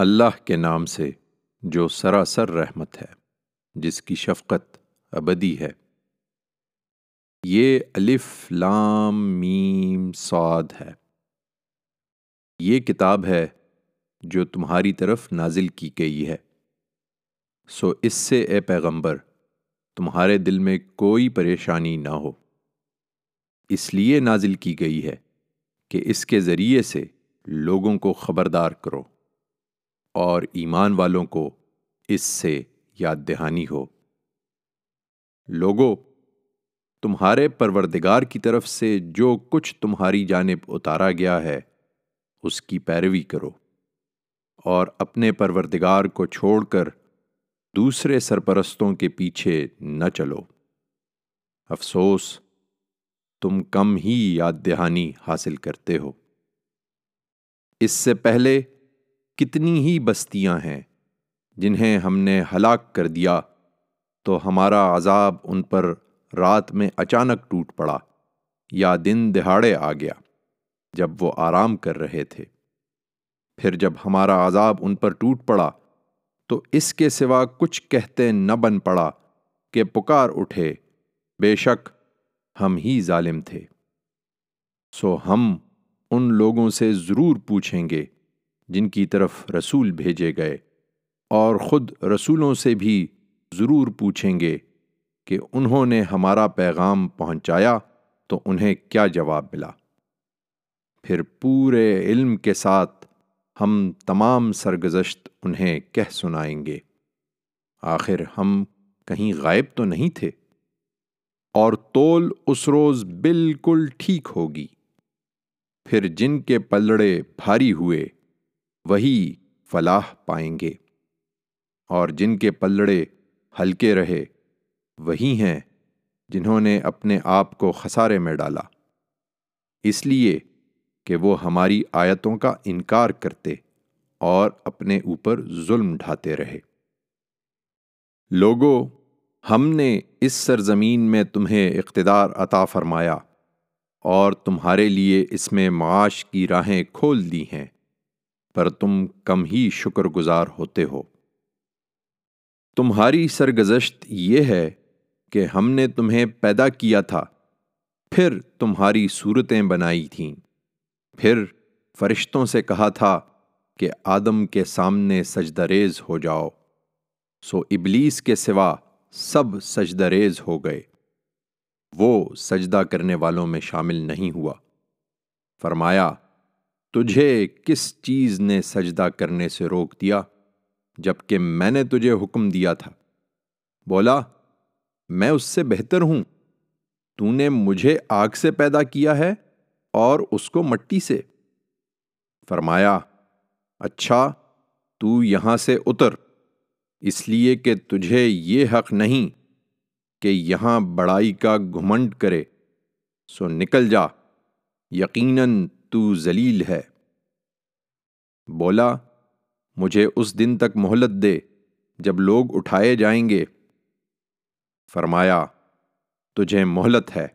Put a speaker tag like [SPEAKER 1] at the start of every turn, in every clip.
[SPEAKER 1] اللہ کے نام سے جو سراسر رحمت ہے، جس کی شفقت ابدی ہے۔ یہ الف لام میم سعد ہے۔ یہ کتاب ہے جو تمہاری طرف نازل کی گئی ہے۔ سو اس سے اے پیغمبر، تمہارے دل میں کوئی پریشانی نہ ہو۔ اس لیے نازل کی گئی ہے کہ اس کے ذریعے سے لوگوں کو خبردار کرو۔ اور ایمان والوں کو اس سے یاد دہانی ہو۔ لوگو، تمہارے پروردگار کی طرف سے جو کچھ تمہاری جانب اتارا گیا ہے، اس کی پیروی کرو اور اپنے پروردگار کو چھوڑ کر دوسرے سرپرستوں کے پیچھے نہ چلو۔ افسوس، تم کم ہی یاد دہانی حاصل کرتے ہو۔ اس سے پہلے کتنی ہی بستیاں ہیں جنہیں ہم نے ہلاک کر دیا، تو ہمارا عذاب ان پر رات میں اچانک ٹوٹ پڑا یا دن دہاڑے آ گیا جب وہ آرام کر رہے تھے۔ پھر جب ہمارا عذاب ان پر ٹوٹ پڑا، تو اس کے سوا کچھ کہتے نہ بن پڑا کہ پکار اٹھے، بے شک ہم ہی ظالم تھے۔ سو ہم ان لوگوں سے ضرور پوچھیں گے جن کی طرف رسول بھیجے گئے اور خود رسولوں سے بھی ضرور پوچھیں گے کہ انہوں نے ہمارا پیغام پہنچایا تو انہیں کیا جواب ملا۔ پھر پورے علم کے ساتھ ہم تمام سرگزشت انہیں کہہ سنائیں گے۔ آخر ہم کہیں غائب تو نہیں تھے اور تول اس روز بالکل ٹھیک ہوگی۔ پھر جن کے پلڑے بھاری ہوئے وہی فلاح پائیں گے۔ اور جن کے پلڑے ہلکے رہے، وہی ہیں جنہوں نے اپنے آپ کو خسارے میں ڈالا۔ اس لیے کہ وہ ہماری آیتوں کا انکار کرتے اور اپنے اوپر ظلم ڈھاتے رہے۔ لوگو، ہم نے اس سرزمین میں تمہیں اقتدار عطا فرمایا اور تمہارے لیے اس میں معاش کی راہیں کھول دی ہیں۔ پر تم کم ہی شکر گزار ہوتے ہو۔ تمہاری سرگزشت یہ ہے کہ ہم نے تمہیں پیدا کیا تھا، پھر تمہاری صورتیں بنائی تھیں۔ پھر فرشتوں سے کہا تھا کہ آدم کے سامنے سجدریز ہو جاؤ۔ سو ابلیس کے سوا سب سجدریز ہو گئے۔ وہ سجدہ کرنے والوں میں شامل نہیں ہوا۔ فرمایا تجھے کس چیز نے سجدہ کرنے سے روک دیا جبکہ میں نے تجھے حکم دیا تھا؟ بولا، میں اس سے بہتر ہوں۔ تو نے مجھے آگ سے پیدا کیا ہے اور اس کو مٹی سے۔ فرمایا اچھا تو یہاں سے اتر۔ اس لیے کہ تجھے یہ حق نہیں کہ یہاں بڑائی کا گھمنڈ کرے۔ سو نکل جا، یقیناً تو ذلیل ہے۔ بولا، مجھے اس دن تک مہلت دے جب لوگ اٹھائے جائیں گے۔ فرمایا، تجھے مہلت ہے۔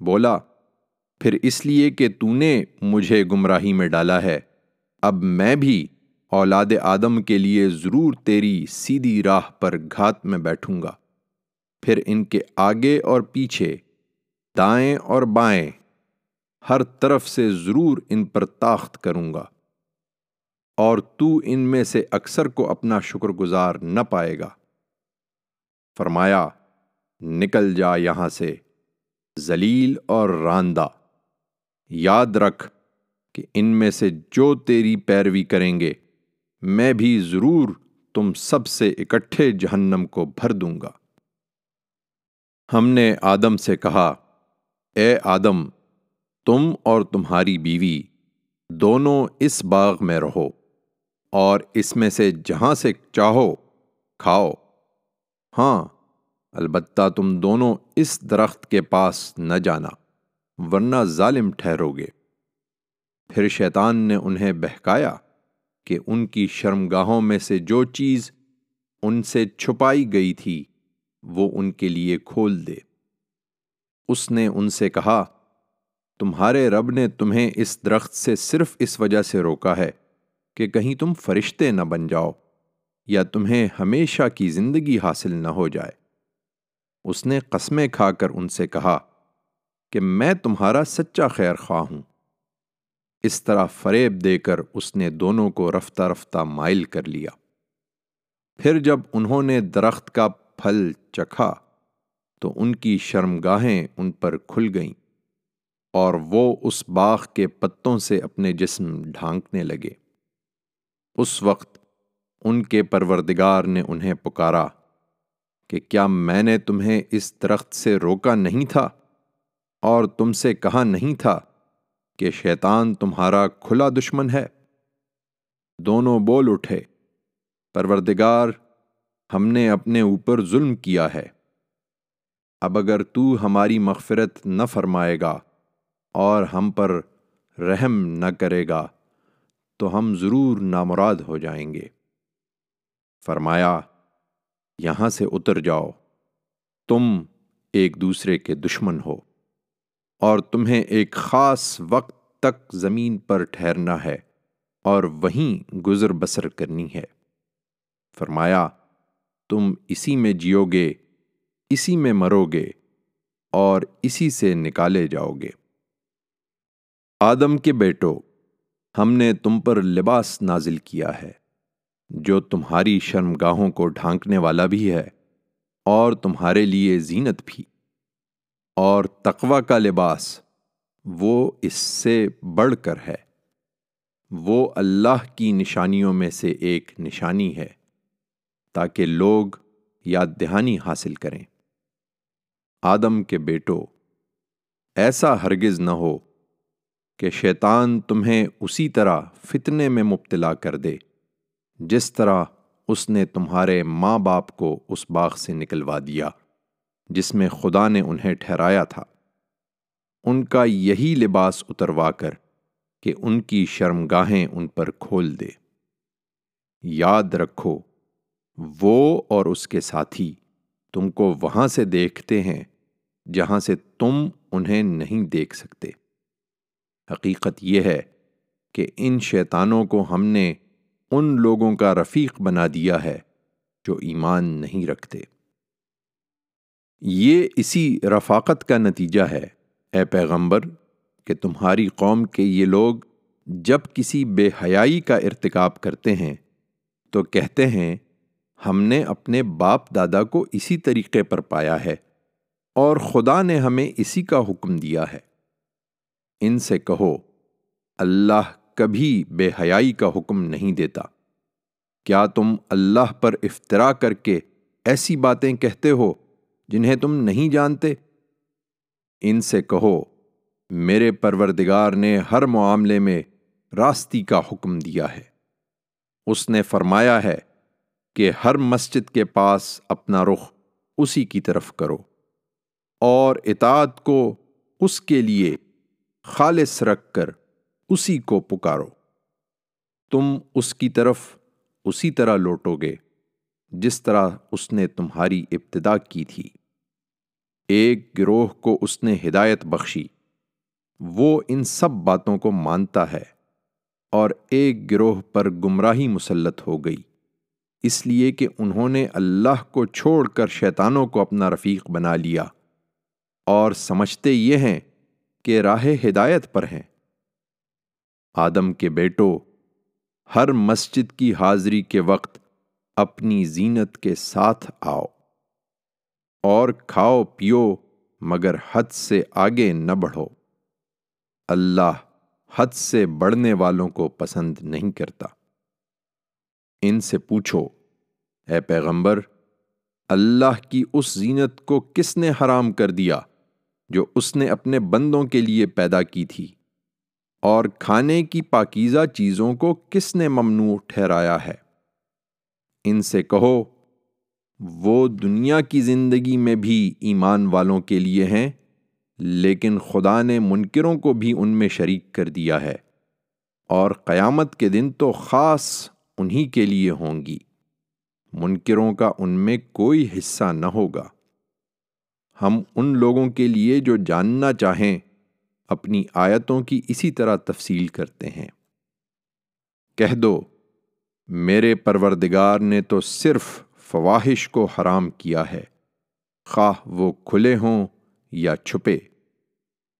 [SPEAKER 1] بولا، پھر اس لیے کہ تو نے مجھے گمراہی میں ڈالا ہے۔ اب میں بھی اولاد آدم کے لیے ضرور تیری سیدھی راہ پر گھات میں بیٹھوں گا۔ پھر ان کے آگے اور پیچھے دائیں اور بائیں ہر طرف سے ضرور ان پر تاخت کروں گا۔ اور تو ان میں سے اکثر کو اپنا شکر گزار نہ پائے گا۔ فرمایا، نکل جا یہاں سے، ذلیل اور راندہ یاد رکھ کہ ان میں سے جو تیری پیروی کریں گے، میں بھی ضرور تم سب سے اکٹھے جہنم کو بھر دوں گا۔ ہم نے آدم سے کہا، اے آدم تم اور تمہاری بیوی دونوں اس باغ میں رہو اور اس میں سے جہاں سے چاہو کھاؤ۔ ہاں البتہ تم دونوں اس درخت کے پاس نہ جانا، ورنہ ظالم ٹھہرو گے۔ پھر شیطان نے انہیں بہکایا کہ ان کی شرمگاہوں میں سے جو چیز ان سے چھپائی گئی تھی وہ ان کے لیے کھول دے۔ اس نے ان سے کہا تمہارے رب نے تمہیں اس درخت سے صرف اس وجہ سے روکا ہے کہ کہیں تم فرشتے نہ بن جاؤ یا تمہیں ہمیشہ کی زندگی حاصل نہ ہو جائے۔ اس نے قسمیں کھا کر ان سے کہا کہ میں تمہارا سچا خیر خواہ ہوں۔ اس طرح فریب دے کر اس نے دونوں کو رفتہ رفتہ مائل کر لیا۔ پھر جب انہوں نے درخت کا پھل چکھا تو ان کی شرمگاہیں ان پر کھل گئیں۔ اور وہ اس باغ کے پتوں سے اپنے جسم ڈھانکنے لگے۔ اس وقت ان کے پروردگار نے انہیں پکارا کہ کیا میں نے تمہیں اس درخت سے روکا نہیں تھا اور تم سے کہا نہیں تھا کہ شیطان تمہارا کھلا دشمن ہے؟ دونوں بول اٹھے، پروردگار، ہم نے اپنے اوپر ظلم کیا ہے۔ اب اگر تو ہماری مغفرت نہ فرمائے گا اور ہم پر رحم نہ کرے گا، تو ہم ضرور نامراد ہو جائیں گے۔ فرمایا، یہاں سے اتر جاؤ، تم ایک دوسرے کے دشمن ہو، اور تمہیں ایک خاص وقت تک زمین پر ٹھہرنا ہے، اور وہیں گزر بسر کرنی ہے۔ فرمایا، تم اسی میں جیو گے، اسی میں مرو گے، اور اسی سے نکالے جاؤ گے۔ آدم کے بیٹو، ہم نے تم پر لباس نازل کیا ہے، جو تمہاری شرمگاہوں کو ڈھانکنے والا بھی ہے، اور تمہارے لیے زینت بھی۔ اور تقوی کا لباس وہ اس سے بڑھ کر ہے۔ وہ اللہ کی نشانیوں میں سے ایک نشانی ہے، تاکہ لوگ یاد دہانی حاصل کریں۔ آدم کے بیٹو، ایسا ہرگز نہ ہو کہ شیطان تمہیں اسی طرح فتنے میں مبتلا کر دے، جس طرح اس نے تمہارے ماں باپ کو اس باغ سے نکلوا دیا، جس میں خدا نے انہیں ٹھہرایا تھا۔ ان کا یہی لباس اتروا کر کہ ان کی شرمگاہیں ان پر کھول دے۔ یاد رکھو، وہ اور اس کے ساتھی تم کو وہاں سے دیکھتے ہیں، جہاں سے تم انہیں نہیں دیکھ سکتے۔ حقیقت یہ ہے کہ ان شیطانوں کو ہم نے ان لوگوں کا رفیق بنا دیا ہے جو ایمان نہیں رکھتے۔ یہ اسی رفاقت کا نتیجہ ہے۔ اے پیغمبر، کہ تمہاری قوم کے یہ لوگ جب کسی بے حیائی کا ارتکاب کرتے ہیں، تو کہتے ہیں، ہم نے اپنے باپ دادا کو اسی طریقے پر پایا ہے اور خدا نے ہمیں اسی کا حکم دیا ہے۔ ان سے کہو، اللہ کبھی بے حیائی کا حکم نہیں دیتا۔ کیا تم اللہ پر افطرا کر کے ایسی باتیں کہتے ہو جنہیں تم نہیں جانتے؟ ان سے کہو، میرے پروردگار نے ہر معاملے میں راستی کا حکم دیا ہے۔ اس نے فرمایا ہے کہ ہر مسجد کے پاس اپنا رخ اسی کی طرف کرو اور اطاعت کو اس کے لیے خالص رکھ کر اسی کو پکارو۔ تم اس کی طرف اسی طرح لوٹو گے، جس طرح اس نے تمہاری ابتدا کی تھی۔ ایک گروہ کو اس نے ہدایت بخشی، وہ ان سب باتوں کو مانتا ہے، اور ایک گروہ پر گمراہی مسلط ہو گئی۔ اس لیے کہ انہوں نے اللہ کو چھوڑ کر شیطانوں کو اپنا رفیق بنا لیا۔ اور سمجھتے یہ ہیں کہ راہ ہدایت پر ہیں۔ آدم کے بیٹو، ہر مسجد کی حاضری کے وقت اپنی زینت کے ساتھ آؤ۔ اور کھاؤ، پیو، مگر حد سے آگے نہ بڑھو۔ اللہ حد سے بڑھنے والوں کو پسند نہیں کرتا۔ ان سے پوچھو، اے پیغمبر، اللہ کی اس زینت کو کس نے حرام کر دیا؟ جو اس نے اپنے بندوں کے لیے پیدا کی تھی۔ اور کھانے کی پاکیزہ چیزوں کو کس نے ممنوع ٹھہرایا ہے؟ ان سے کہو، وہ دنیا کی زندگی میں بھی ایمان والوں کے لیے ہیں، لیکن خدا نے منکروں کو بھی ان میں شریک کر دیا ہے۔ اور قیامت کے دن تو خاص انہی کے لیے ہوں گی۔ منکروں کا ان میں کوئی حصہ نہ ہوگا۔ ہم ان لوگوں کے لیے جو جاننا چاہیں، اپنی آیتوں کی اسی طرح تفصیل کرتے ہیں۔ کہہ دو، میرے پروردگار نے تو صرف فواہش کو حرام کیا ہے۔ خواہ وہ کھلے ہوں یا چھپے۔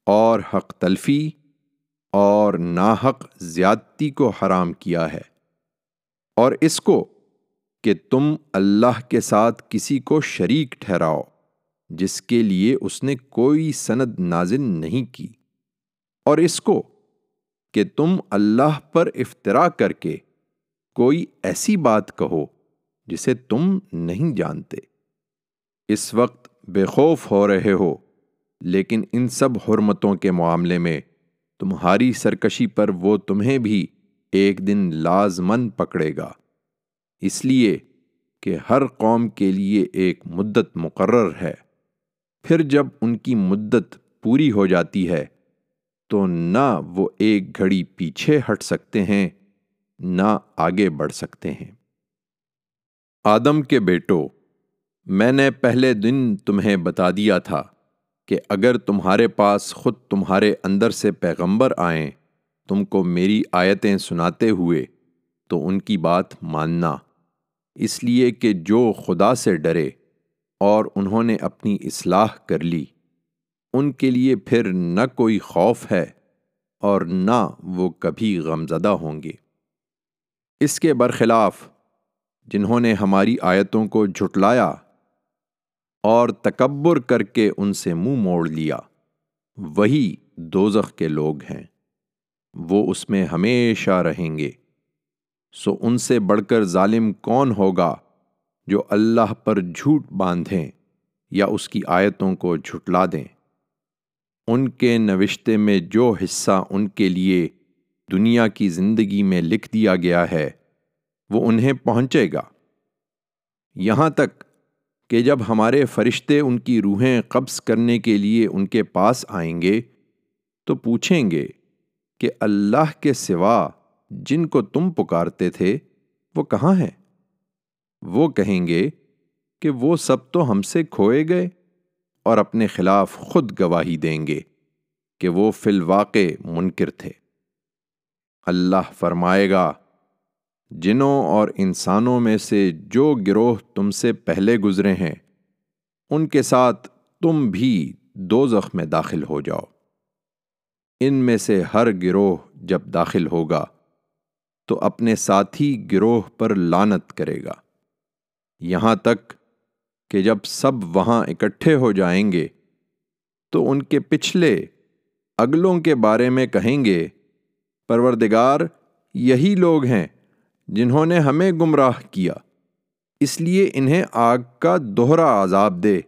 [SPEAKER 1] اور حق تلفی اور ناحق زیادتی کو حرام کیا ہے۔ اور اس کو کہ تم اللہ کے ساتھ کسی کو شریک ٹھہراؤ۔ جس کے لیے اس نے کوئی سند نازل نہیں کی۔ اور اس کو کہ تم اللہ پر افطرا کر کے کوئی ایسی بات کہو جسے تم نہیں جانتے۔ اس وقت بے خوف ہو رہے ہو، لیکن ان سب حرمتوں کے معاملے میں تمہاری سرکشی پر وہ تمہیں بھی ایک دن لازمن پکڑے گا۔ اس لیے کہ ہر قوم کے لیے ایک مدت مقرر ہے۔ پھر جب ان کی مدت پوری ہو جاتی ہے، تو نہ وہ ایک گھڑی پیچھے ہٹ سکتے ہیں، نہ آگے بڑھ سکتے ہیں۔ آدم کے بیٹو، میں نے پہلے دن تمہیں بتا دیا تھا کہ اگر تمہارے پاس خود تمہارے اندر سے پیغمبر آئیں، تم کو میری آیتیں سناتے ہوئے تو ان کی بات ماننا۔ اس لیے کہ جو خدا سے ڈرے اور انہوں نے اپنی اصلاح کر لی۔ ان کے لیے پھر نہ کوئی خوف ہے اور نہ وہ کبھی غمزدہ ہوں گے۔ اس کے برخلاف، جنہوں نے ہماری آیتوں کو جھٹلایا اور تکبر کر کے ان سے منہ موڑ لیا، وہی دوزخ کے لوگ ہیں۔ وہ اس میں ہمیشہ رہیں گے۔ سو ان سے بڑھ کر ظالم کون ہوگا؟ جو اللہ پر جھوٹ باندھیں یا اس کی آیتوں کو جھٹلا دیں۔ ان کے نوشتے میں جو حصہ ان کے لیے دنیا کی زندگی میں لکھ دیا گیا ہے، وہ انہیں پہنچے گا۔ یہاں تک کہ جب ہمارے فرشتے ان کی روحیں قبض کرنے کے لیے ان کے پاس آئیں گے، تو پوچھیں گے کہ اللہ کے سوا جن کو تم پکارتے تھے، وہ کہاں ہیں؟ وہ کہیں گے کہ وہ سب تو ہم سے کھوئے گئے اور اپنے خلاف خود گواہی دیں گے کہ وہ فی الواقع منکر تھے۔ اللہ فرمائے گا، جنوں اور انسانوں میں سے جو گروہ تم سے پہلے گزرے ہیں، ان کے ساتھ تم بھی دو زخ میں داخل ہو جاؤ۔ ان میں سے ہر گروہ جب داخل ہوگا، تو اپنے ساتھی گروہ پر لانت کرے گا۔ یہاں تک کہ جب سب وہاں اکٹھے ہو جائیں گے، تو ان کے پچھلے اگلوں کے بارے میں کہیں گے، پروردگار، یہی لوگ ہیں جنہوں نے ہمیں گمراہ کیا، اس لیے انہیں آگ کا دوہرا عذاب دے۔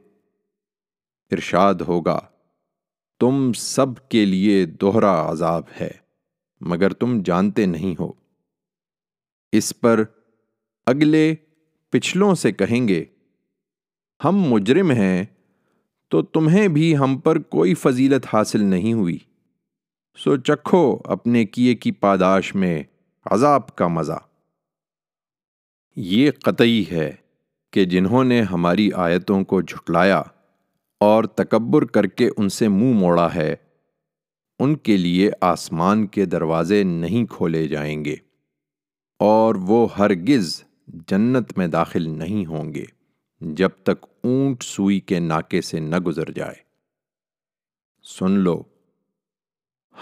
[SPEAKER 1] ارشاد ہوگا، تم سب کے لیے دوہرا عذاب ہے، مگر تم جانتے نہیں ہو۔ اس پر اگلے پچھلوں سے کہیں گے، ہم مجرم ہیں تو تمہیں بھی ہم پر کوئی فضیلت حاصل نہیں ہوئی۔ سو چکھو اپنے کیے کی پاداش میں عذاب کا مزہ۔ یہ قطعی ہے کہ جنہوں نے ہماری آیتوں کو جھٹلایا اور تکبر کر کے ان سے منہ موڑا ہے، ان کے لیے آسمان کے دروازے نہیں کھولے جائیں گے اور وہ ہرگز جنت میں داخل نہیں ہوں گے جب تک اونٹ سوئی کے ناکے سے نہ گزر جائے۔ سن لو،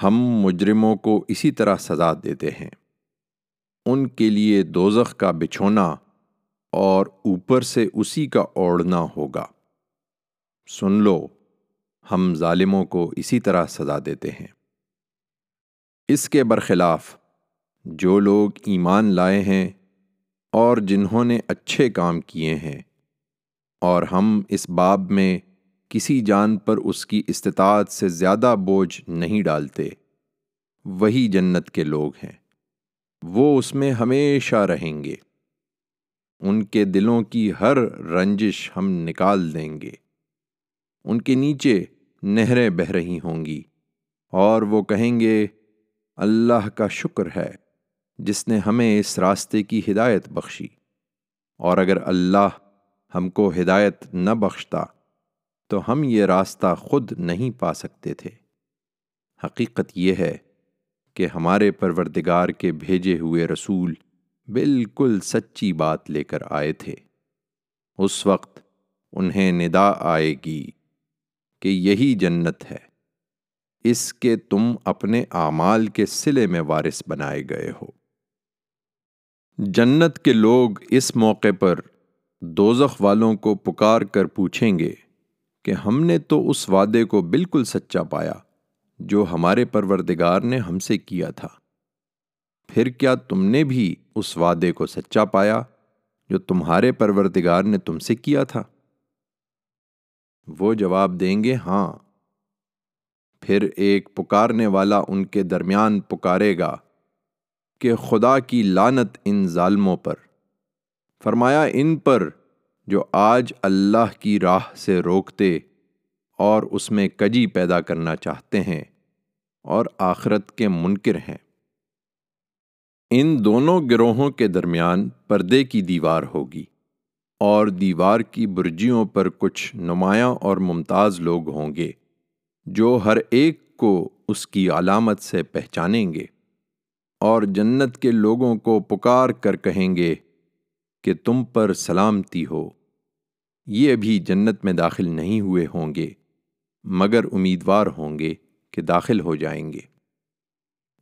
[SPEAKER 1] ہم مجرموں کو اسی طرح سزا دیتے ہیں۔ ان کے لیے دوزخ کا بچھونا اور اوپر سے اسی کا اوڑھنا ہوگا۔ سن لو، ہم ظالموں کو اسی طرح سزا دیتے ہیں۔ اس کے برخلاف جو لوگ ایمان لائے ہیں اور جنہوں نے اچھے کام کیے ہیں، اور ہم اس باب میں کسی جان پر اس کی استطاعت سے زیادہ بوجھ نہیں ڈالتے۔ وہی جنت کے لوگ ہیں۔ وہ اس میں ہمیشہ رہیں گے۔ ان کے دلوں کی ہر رنجش ہم نکال دیں گے۔ ان کے نیچے نہریں بہ رہی ہوں گی اور وہ کہیں گے، اللہ کا شکر ہے۔ جس نے ہمیں اس راستے کی ہدایت بخشی۔ اور اگر اللہ ہم کو ہدایت نہ بخشتا، تو ہم یہ راستہ خود نہیں پا سکتے تھے۔ حقیقت یہ ہے کہ ہمارے پروردگار کے بھیجے ہوئے رسول بالکل سچی بات لے کر آئے تھے۔ اس وقت انہیں ندا آئے گی کہ یہی جنت ہے۔ اس کے تم اپنے اعمال کے سلے میں وارث بنائے گئے ہو۔ جنت کے لوگ اس موقع پر دوزخ والوں کو پکار کر پوچھیں گے کہ ہم نے تو اس وعدے کو بالکل سچا پایا جو ہمارے پروردگار نے ہم سے کیا تھا۔ پھر کیا تم نے بھی اس وعدے کو سچا پایا جو تمہارے پروردگار نے تم سے کیا تھا؟ وہ جواب دیں گے ہاں۔ پھر ایک پکارنے والا ان کے درمیان پکارے گا۔ کہ خدا کی لانت ان ظالموں پر۔ فرمایا، ان پر جو آج اللہ کی راہ سے روکتے اور اس میں کجی پیدا کرنا چاہتے ہیں اور آخرت کے منکر ہیں۔ ان دونوں گروہوں کے درمیان پردے کی دیوار ہوگی اور دیوار کی برجیوں پر کچھ نمایاں اور ممتاز لوگ ہوں گے جو ہر ایک کو اس کی علامت سے پہچانیں گے۔ اور جنت کے لوگوں کو پکار کر کہیں گے کہ تم پر سلامتی ہو۔ یہ ابھی جنت میں داخل نہیں ہوئے ہوں گے، مگر امیدوار ہوں گے کہ داخل ہو جائیں گے۔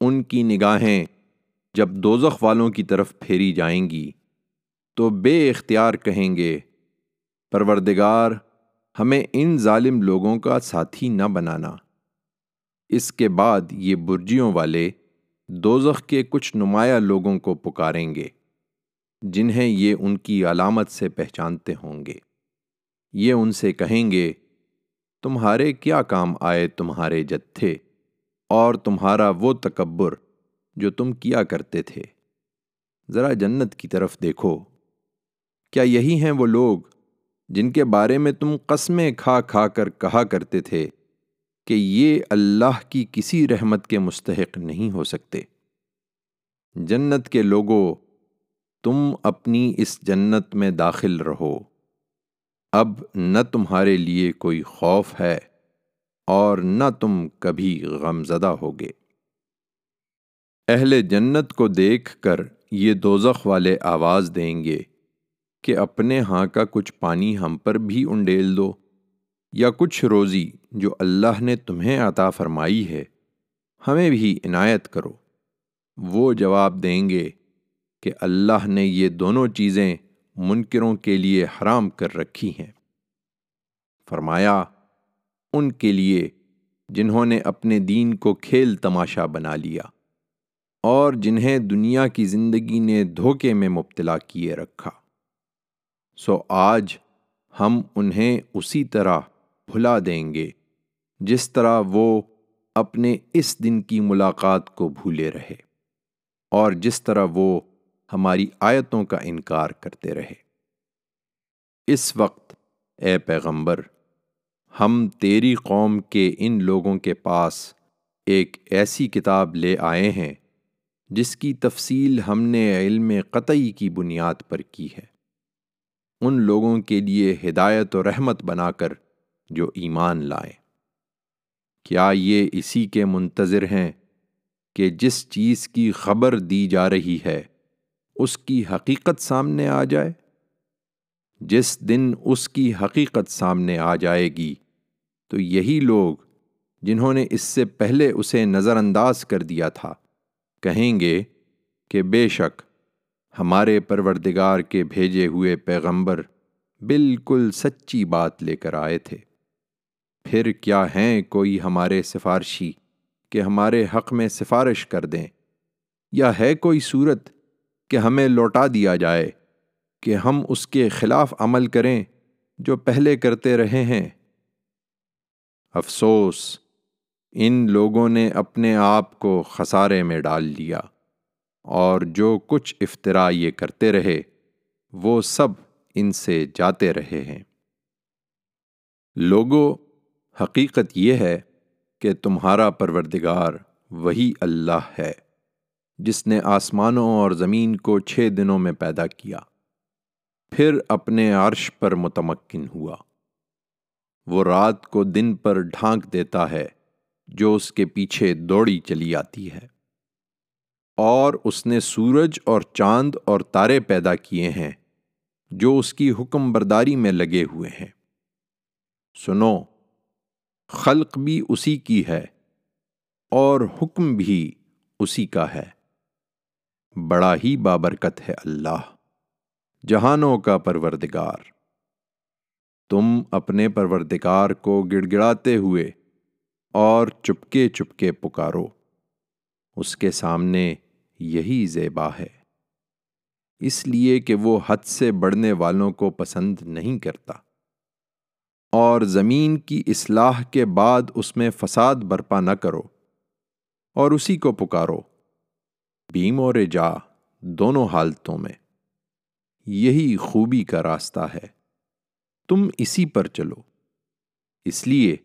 [SPEAKER 1] ان کی نگاہیں جب دوزخ والوں کی طرف پھیری جائیں گی، تو بے اختیار کہیں گے، پروردگار، ہمیں ان ظالم لوگوں کا ساتھی نہ بنانا۔ اس کے بعد یہ برجیوں والے دوزخ کے کچھ نمایاں لوگوں کو پکاریں گے، جنہیں یہ ان کی علامت سے پہچانتے ہوں گے۔ یہ ان سے کہیں گے، تمہارے کیا کام آئے تمہارے جتھے، اور تمہارا وہ تکبر جو تم کیا کرتے تھے۔ ذرا جنت کی طرف دیکھو۔ کیا یہی ہیں وہ لوگ جن کے بارے میں تم قسمیں کھا کھا کر کہا کرتے تھے؟ کہ یہ اللہ کی کسی رحمت کے مستحق نہیں ہو سکتے۔ جنت کے لوگوں تم اپنی اس جنت میں داخل رہو۔ اب نہ تمہارے لیے کوئی خوف ہے اور نہ تم کبھی غم زدہ ہوگے۔ اہل جنت کو دیکھ کر یہ دوزخ والے آواز دیں گے کہ اپنے ہاں کا کچھ پانی ہم پر بھی انڈیل دو۔ یا کچھ روزی جو اللہ نے تمہیں عطا فرمائی ہے، ہمیں بھی عنایت کرو۔ وہ جواب دیں گے کہ اللہ نے یہ دونوں چیزیں منکروں کے لیے حرام کر رکھی ہیں۔ فرمایا، ان کے لیے جنہوں نے اپنے دین کو کھیل تماشا بنا لیا اور جنہیں دنیا کی زندگی نے دھوکے میں مبتلا کیے رکھا۔ سو آج ہم انہیں اسی طرح بھلا دیں گے، جس طرح وہ اپنے اس دن کی ملاقات کو بھولے رہے اور جس طرح وہ ہماری آیتوں کا انکار کرتے رہے۔ اس وقت، اے پیغمبر، ہم تیری قوم کے ان لوگوں کے پاس ایک ایسی کتاب لے آئے ہیں، جس کی تفصیل ہم نے علم قطعی کی بنیاد پر کی ہے۔ ان لوگوں کے لیے ہدایت و رحمت بنا کر جو ایمان لائیں کیا یہ اسی کے منتظر ہیں کہ جس چیز کی خبر دی جا رہی ہے، اس کی حقیقت سامنے آ جائے؟ جس دن اس کی حقیقت سامنے آ جائے گی، تو یہی لوگ جنہوں نے اس سے پہلے اسے نظر انداز کر دیا تھا، کہیں گے کہ بے شک ہمارے پروردگار کے بھیجے ہوئے پیغمبر بالکل سچی بات لے کر آئے تھے۔ پھر کیا ہیں کوئی ہمارے سفارشی کہ ہمارے حق میں سفارش کر دیں؟ یا ہے کوئی صورت کہ ہمیں لوٹا دیا جائے کہ ہم اس کے خلاف عمل کریں جو پہلے کرتے رہے ہیں؟ افسوس، ان لوگوں نے اپنے آپ کو خسارے میں ڈال لیا اور جو کچھ افطرا یہ کرتے رہے، وہ سب ان سے جاتے رہے ہیں۔ لوگوں حقیقت یہ ہے کہ تمہارا پروردگار وہی اللہ ہے، جس نے آسمانوں اور زمین کو چھ دنوں میں پیدا کیا، پھر اپنے عرش پر متمکن ہوا۔ وہ رات کو دن پر ڈھانک دیتا ہے، جو اس کے پیچھے دوڑی چلی آتی ہے۔ اور اس نے سورج اور چاند اور تارے پیدا کیے ہیں، جو اس کی حکم برداری میں لگے ہوئے ہیں۔ سنو خلق بھی اسی کی ہے اور حکم بھی اسی کا ہے۔ بڑا ہی بابرکت ہے اللہ، جہانوں کا پروردگار۔ تم اپنے پروردگار کو گڑ گڑاتے ہوئے اور چپکے چپکے پکارو۔ اس کے سامنے یہی زیبا ہے۔ اس لیے کہ وہ حد سے بڑھنے والوں کو پسند نہیں کرتا۔ اور زمین کی اصلاح کے بعد اس میں فساد برپا نہ کرو اور اسی کو پکارو۔ بیم اور جا دونوں حالتوں میں۔ یہی خوبی کا راستہ ہے۔ تم اسی پر چلو۔ اس لیے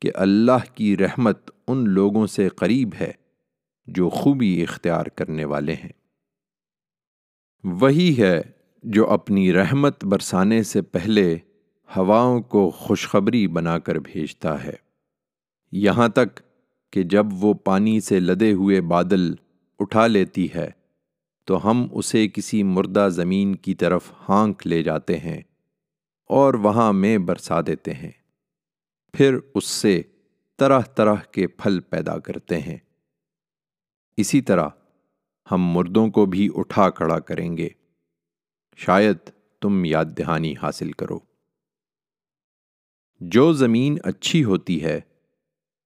[SPEAKER 1] کہ اللہ کی رحمت ان لوگوں سے قریب ہے جو خوبی اختیار کرنے والے ہیں۔ وہی ہے جو اپنی رحمت برسانے سے پہلے ہواؤں کو خوشخبری بنا کر بھیجتا ہے۔ یہاں تک کہ جب وہ پانی سے لدے ہوئے بادل اٹھا لیتی ہے، تو ہم اسے کسی مردہ زمین کی طرف ہانک لے جاتے ہیں اور وہاں میں برسا دیتے ہیں۔ پھر اس سے طرح طرح کے پھل پیدا کرتے ہیں۔ اسی طرح ہم مردوں کو بھی اٹھا کھڑا کریں گے۔ شاید تم یاد دہانی حاصل کرو۔ جو زمین اچھی ہوتی ہے،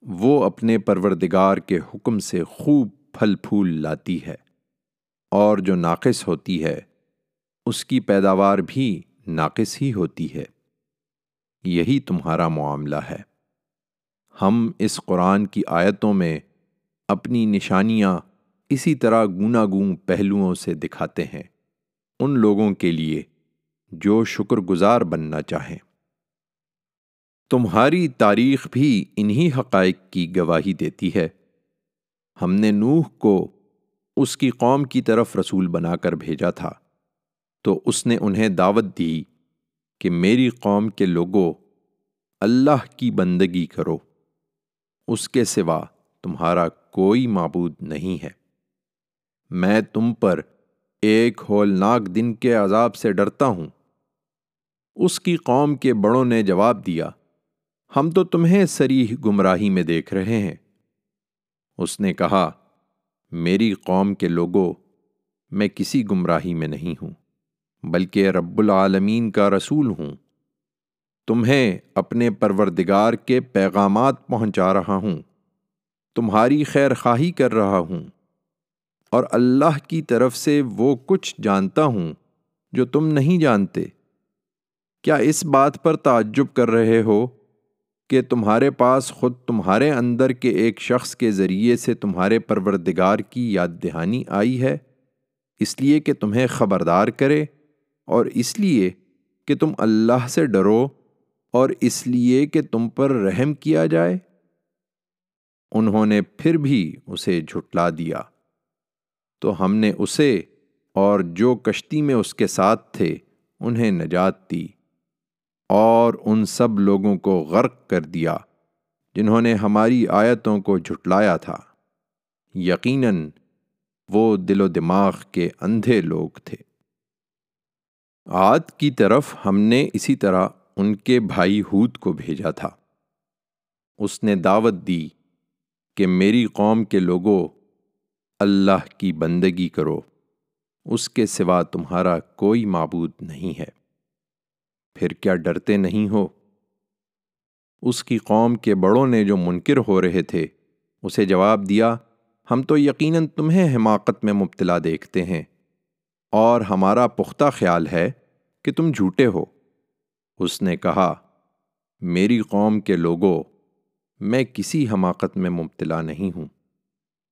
[SPEAKER 1] وہ اپنے پروردگار کے حکم سے خوب پھل پھول لاتی ہے، اور جو ناقص ہوتی ہے، اس کی پیداوار بھی ناقص ہی ہوتی ہے۔ یہی تمہارا معاملہ ہے۔ ہم اس قرآن کی آیتوں میں اپنی نشانیاں اسی طرح گوناگوں پہلوؤں سے دکھاتے ہیں، ان لوگوں کے لیے جو شکر گزار بننا چاہیں۔ تمہاری تاریخ بھی انہی حقائق کی گواہی دیتی ہے۔ ہم نے نوح کو اس کی قوم کی طرف رسول بنا کر بھیجا تھا۔ تو اس نے انہیں دعوت دی کہ میری قوم کے لوگوں، اللہ کی بندگی کرو۔ اس کے سوا تمہارا کوئی معبود نہیں ہے۔ میں تم پر ایک ہولناک دن کے عذاب سے ڈرتا ہوں۔ اس کی قوم کے بڑوں نے جواب دیا ہم تو تمہیں سریح گمراہی میں دیکھ رہے ہیں۔ اس نے کہا، میری قوم کے لوگوں، میں کسی گمراہی میں نہیں ہوں، بلکہ رب العالمین کا رسول ہوں۔ تمہیں اپنے پروردگار کے پیغامات پہنچا رہا ہوں، تمہاری خیر خواہی کر رہا ہوں، اور اللہ کی طرف سے وہ کچھ جانتا ہوں جو تم نہیں جانتے۔ کیا اس بات پر تعجب کر رہے ہو؟ کہ تمہارے پاس خود تمہارے اندر کے ایک شخص کے ذریعے سے تمہارے پروردگار کی یاد دہانی آئی ہے، اس لیے کہ تمہیں خبردار کرے اور اس لیے کہ تم اللہ سے ڈرو اور اس لیے کہ تم پر رحم کیا جائے۔ انہوں نے پھر بھی اسے جھٹلا دیا۔ تو ہم نے اسے اور جو کشتی میں اس کے ساتھ تھے انہیں نجات دی۔ اور ان سب لوگوں کو غرق کر دیا جنہوں نے ہماری آیتوں کو جھٹلایا تھا۔ یقیناً وہ دل و دماغ کے اندھے لوگ تھے۔ آد کی طرف ہم نے اسی طرح ان کے بھائی ہود کو بھیجا تھا۔ اس نے دعوت دی کہ میری قوم کے لوگوں، اللہ کی بندگی کرو، اس کے سوا تمہارا کوئی معبود نہیں ہے۔ پھر کیا ڈرتے نہیں ہو؟ اس کی قوم کے بڑوں نے جو منکر ہو رہے تھے، اسے جواب دیا، ہم تو یقیناً تمہیں حماقت میں مبتلا دیکھتے ہیں، اور ہمارا پختہ خیال ہے کہ تم جھوٹے ہو۔ اس نے کہا، میری قوم کے لوگوں، میں کسی حماقت میں مبتلا نہیں ہوں،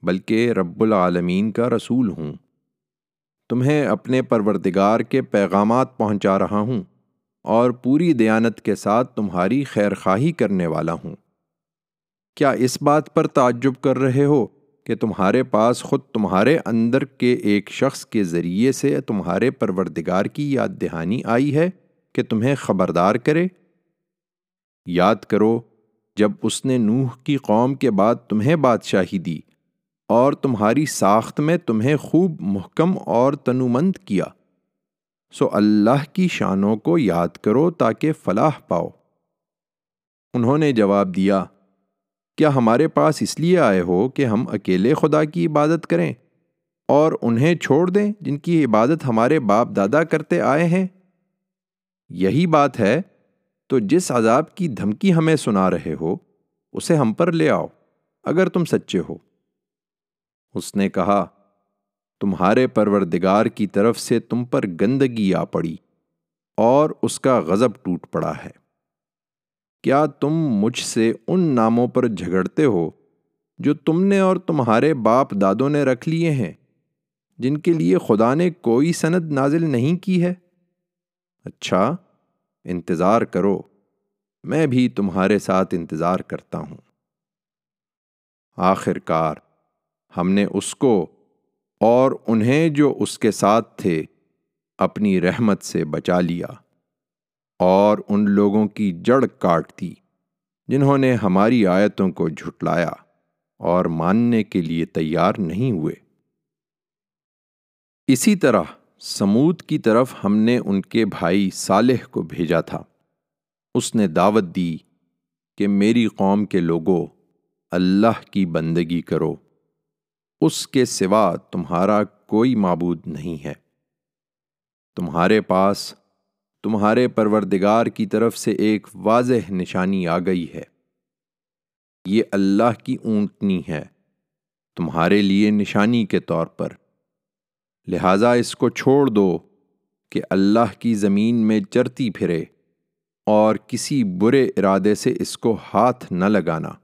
[SPEAKER 1] بلکہ رب العالمین کا رسول ہوں۔ تمہیں اپنے پروردگار کے پیغامات پہنچا رہا ہوں۔ اور پوری دیانت کے ساتھ تمہاری خیر خواہی کرنے والا ہوں۔ کیا اس بات پر تعجب کر رہے ہو کہ تمہارے پاس خود تمہارے اندر کے ایک شخص کے ذریعے سے تمہارے پروردگار کی یاد دہانی آئی ہے کہ تمہیں خبردار کرے؟ یاد کرو، جب اس نے نوح کی قوم کے بعد تمہیں بادشاہی دی اور تمہاری ساخت میں تمہیں خوب محکم اور تنومند کیا۔ سو اللہ کی شانوں کو یاد کرو تاکہ فلاح پاؤ۔ انہوں نے جواب دیا، کیا ہمارے پاس اس لیے آئے ہو کہ ہم اکیلے خدا کی عبادت کریں اور انہیں چھوڑ دیں جن کی عبادت ہمارے باپ دادا کرتے آئے ہیں؟ یہی بات ہے، تو جس عذاب کی دھمکی ہمیں سنا رہے ہو، اسے ہم پر لے آؤ، اگر تم سچے ہو۔ اس نے کہا تمہارے پروردگار کی طرف سے تم پر گندگی آ پڑی اور اس کا غضب ٹوٹ پڑا ہے۔ کیا تم مجھ سے ان ناموں پر جھگڑتے ہو جو تم نے اور تمہارے باپ دادوں نے رکھ لیے ہیں، جن کے لیے خدا نے کوئی سند نازل نہیں کی ہے؟ اچھا انتظار کرو، میں بھی تمہارے ساتھ انتظار کرتا ہوں۔ آخر کار ہم نے اس کو اور انہیں جو اس کے ساتھ تھے، اپنی رحمت سے بچا لیا اور ان لوگوں کی جڑ کاٹ دی، جنہوں نے ہماری آیتوں کو جھٹلایا اور ماننے کے لیے تیار نہیں ہوئے۔ اسی طرح سمود کی طرف ہم نے ان کے بھائی صالح کو بھیجا تھا۔ اس نے دعوت دی کہ میری قوم کے لوگوں، اللہ کی بندگی کرو۔ اس کے سوا تمہارا کوئی معبود نہیں ہے۔ تمہارے پاس، تمہارے پروردگار کی طرف سے ایک واضح نشانی آ گئی ہے۔ یہ اللہ کی اونٹنی ہے، تمہارے لیے نشانی کے طور پر۔ لہٰذا اس کو چھوڑ دو کہ اللہ کی زمین میں چرتی پھرے اور کسی برے ارادے سے اس کو ہاتھ نہ لگانا۔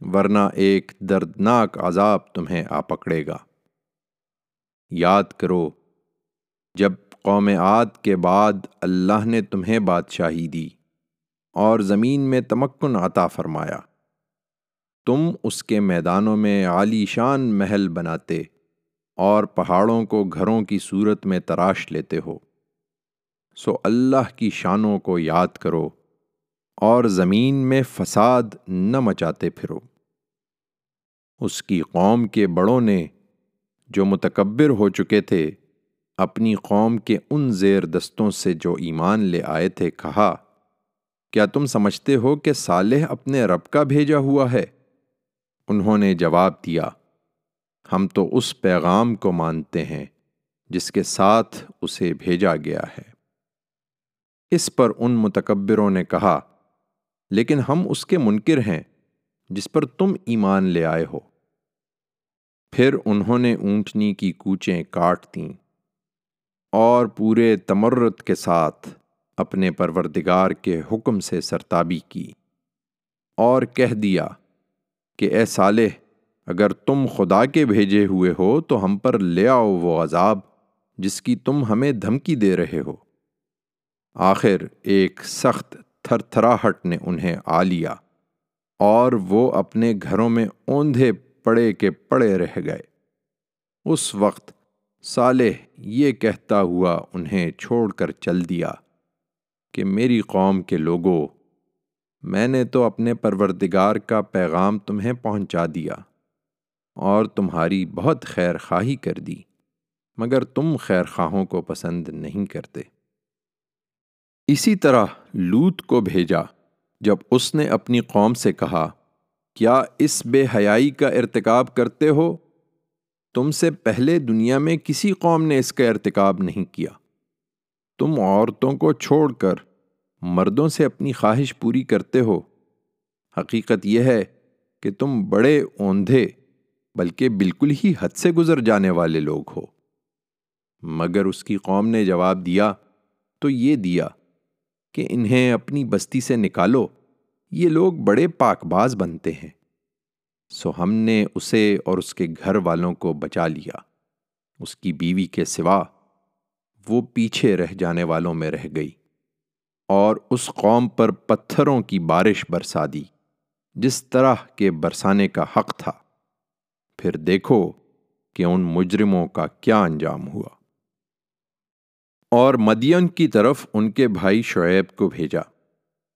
[SPEAKER 1] ورنہ ایک دردناک عذاب تمہیں آ پکڑے گا۔ یاد کرو، جب قوم عاد کے بعد اللہ نے تمہیں بادشاہی دی اور زمین میں تمکن عطا فرمایا، تم اس کے میدانوں میں عالی شان محل بناتے اور پہاڑوں کو گھروں کی صورت میں تراش لیتے ہو۔ سو اللہ کی شانوں کو یاد کرو۔ اور زمین میں فساد نہ مچاتے پھرو۔ اس کی قوم کے بڑوں نے جو متکبر ہو چکے تھے، اپنی قوم کے ان زیر دستوں سے جو ایمان لے آئے تھے، کہا، کیا تم سمجھتے ہو کہ صالح اپنے رب کا بھیجا ہوا ہے؟ انہوں نے جواب دیا، ہم تو اس پیغام کو مانتے ہیں جس کے ساتھ اسے بھیجا گیا ہے۔ اس پر ان متکبروں نے کہا لیکن ہم اس کے منکر ہیں، جس پر تم ایمان لے آئے ہو۔ پھر انہوں نے اونٹنی کی کوچیں کاٹ دیں اور پورے تمرت کے ساتھ اپنے پروردگار کے حکم سے سرتابی کی اور کہہ دیا کہ اے صالح، اگر تم خدا کے بھیجے ہوئے ہو تو ہم پر لے آؤ وہ عذاب جس کی تم ہمیں دھمکی دے رہے ہو۔ آخر ایک سخت تھر تھراہٹ نے انہیں آ لیا اور وہ اپنے گھروں میں اوندھے پڑے کے پڑے رہ گئے۔ اس وقت صالح یہ کہتا ہوا انہیں چھوڑ کر چل دیا کہ میری قوم کے لوگوں میں نے تو اپنے پروردگار کا پیغام تمہیں پہنچا دیا اور تمہاری بہت خیر خواہی کر دی، مگر تم خیر خواہوں کو پسند نہیں کرتے۔ اسی طرح لوت کو بھیجا جب اس نے اپنی قوم سے کہا، کیا اس بے حیائی کا ارتکاب کرتے ہو؟ تم سے پہلے دنیا میں کسی قوم نے اس کا ارتکاب نہیں کیا۔ تم عورتوں کو چھوڑ کر مردوں سے اپنی خواہش پوری کرتے ہو۔ حقیقت یہ ہے کہ تم بڑے اوندھے بلکہ بالکل ہی حد سے گزر جانے والے لوگ ہو۔ مگر اس کی قوم نے جواب دیا، تو یہ دیا کہ انہیں اپنی بستی سے نکالو، یہ لوگ بڑے پاک باز بنتے ہیں۔ سو ہم نے اسے اور اس کے گھر والوں کو بچا لیا۔ اس کی بیوی کے سوا وہ پیچھے رہ جانے والوں میں رہ گئی اور اس قوم پر پتھروں کی بارش برسا دی، جس طرح کے برسانے کا حق تھا۔ پھر دیکھو کہ ان مجرموں کا کیا انجام ہوا۔ اور مدین کی طرف ان کے بھائی شعیب کو بھیجا۔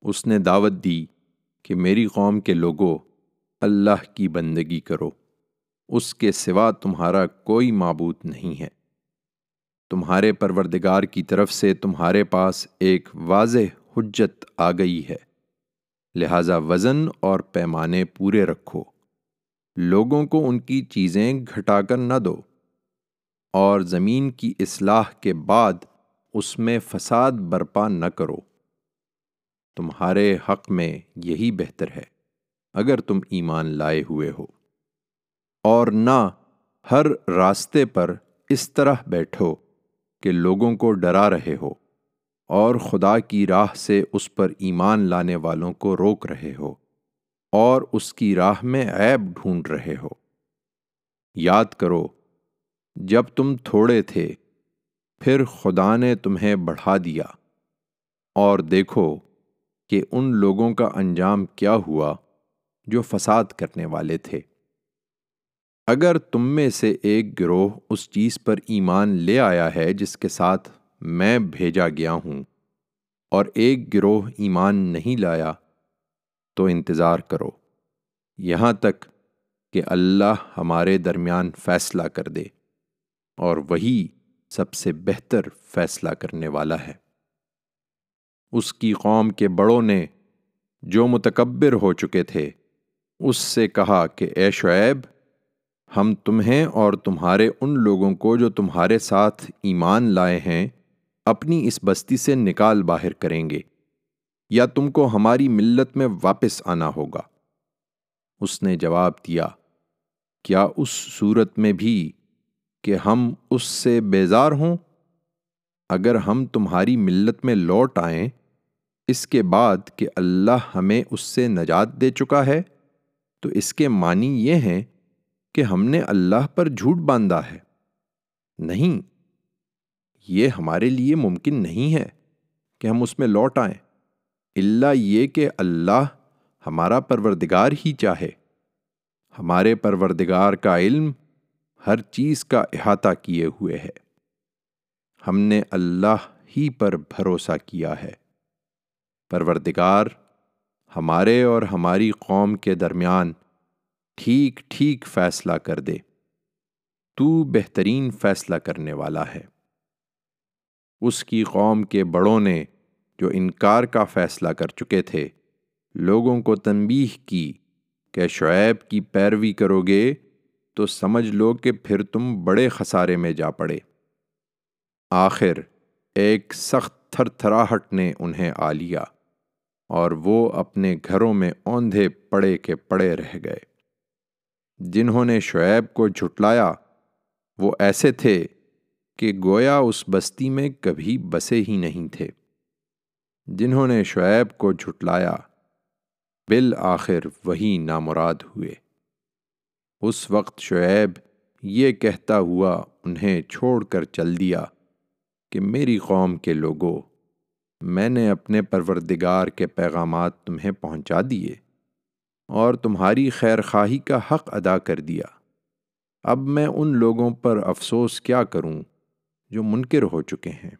[SPEAKER 1] اس نے دعوت دی کہ میری قوم کے لوگوں اللہ کی بندگی کرو۔ اس کے سوا تمہارا کوئی معبود نہیں ہے۔ تمہارے پروردگار کی طرف سے تمہارے پاس ایک واضح حجت آ گئی ہے۔ لہذا وزن اور پیمانے پورے رکھو۔ لوگوں کو ان کی چیزیں گھٹا کر نہ دو۔ اور زمین کی اصلاح کے بعد اس میں فساد برپا نہ کرو۔ تمہارے حق میں یہی بہتر ہے، اگر تم ایمان لائے ہوئے ہو۔ اور نہ ہر راستے پر اس طرح بیٹھو کہ لوگوں کو ڈرا رہے ہو اور خدا کی راہ سے اس پر ایمان لانے والوں کو روک رہے ہو اور اس کی راہ میں عیب ڈھونڈ رہے ہو۔ یاد کرو، جب تم تھوڑے تھے پھر خدا نے تمہیں بڑھا دیا۔ اور دیکھو کہ ان لوگوں کا انجام کیا ہوا جو فساد کرنے والے تھے۔ اگر تم میں سے ایک گروہ اس چیز پر ایمان لے آیا ہے جس کے ساتھ میں بھیجا گیا ہوں، اور ایک گروہ ایمان نہیں لایا، تو انتظار کرو۔ یہاں تک کہ اللہ ہمارے درمیان فیصلہ کر دے، اور وہی سب سے بہتر فیصلہ کرنے والا ہے۔ اس کی قوم کے بڑوں نے جو متکبر ہو چکے تھے، اس سے کہا کہ، اے شعیب، ہم تمہیں اور تمہارے ان لوگوں کو جو تمہارے ساتھ ایمان لائے ہیں، اپنی اس بستی سے نکال باہر کریں گے۔ یا تم کو ہماری ملت میں واپس آنا ہوگا۔ اس نے جواب دیا، کیا اس صورت میں بھی کہ ہم اس سے بیزار ہوں۔ اگر ہم تمہاری ملت میں لوٹ آئیں، اس کے بعد کہ اللہ ہمیں اس سے نجات دے چکا ہے، تو اس کے معنی یہ ہیں کہ ہم نے اللہ پر جھوٹ باندھا ہے۔ نہیں، یہ ہمارے لیے ممکن نہیں ہے کہ ہم اس میں لوٹ آئیں۔ اللہ یہ کہ اللہ ہمارا پروردگار ہی چاہے۔ ہمارے پروردگار کا علم ہر چیز کا احاطہ کیے ہوئے ہے۔ ہم نے اللہ ہی پر بھروسہ کیا ہے۔ پروردگار، ہمارے اور ہماری قوم کے درمیان ٹھیک ٹھیک فیصلہ کر دے۔ تو بہترین فیصلہ کرنے والا ہے۔ اس کی قوم کے بڑوں نے جو انکار کا فیصلہ کر چکے تھے، لوگوں کو تنبیہ کی کہ شعیب کی پیروی کرو گے تو سمجھ لو کہ پھر تم بڑے خسارے میں جا پڑے۔ آخر، ایک سخت تھر تھراہٹ نے انہیں آ لیا اور وہ اپنے گھروں میں اوندھے پڑے کے پڑے رہ گئے۔ جنہوں نے شعیب کو جھٹلایا، وہ ایسے تھے کہ گویا اس بستی میں کبھی بسے ہی نہیں تھے۔ جنہوں نے شعیب کو جھٹلایا، بالآخر وہی نامراد ہوئے۔ اس وقت شعیب یہ کہتا ہوا انہیں چھوڑ کر چل دیا کہ میری قوم کے لوگوں، میں نے اپنے پروردگار کے پیغامات تمہیں پہنچا دیے اور تمہاری خیر خواہی کا حق ادا کر دیا۔ اب میں ان لوگوں پر افسوس کیا کروں جو منکر ہو چکے ہیں۔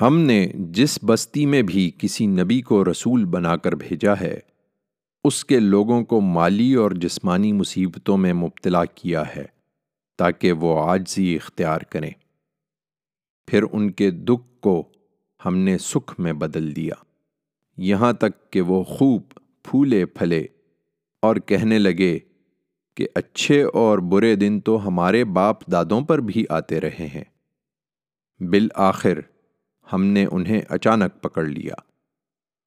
[SPEAKER 1] ہم نے جس بستی میں بھی کسی نبی کو رسول بنا کر بھیجا ہے اس کے لوگوں کو مالی اور جسمانی مصیبتوں میں مبتلا کیا ہے تاکہ وہ آجزی اختیار کریں۔ پھر ان کے دکھ کو ہم نے سکھ میں بدل دیا۔ یہاں تک کہ وہ خوب پھولے پھلے اور کہنے لگے کہ اچھے اور برے دن تو ہمارے باپ دادوں پر بھی آتے رہے ہیں۔ بالآخر ہم نے انہیں اچانک پکڑ لیا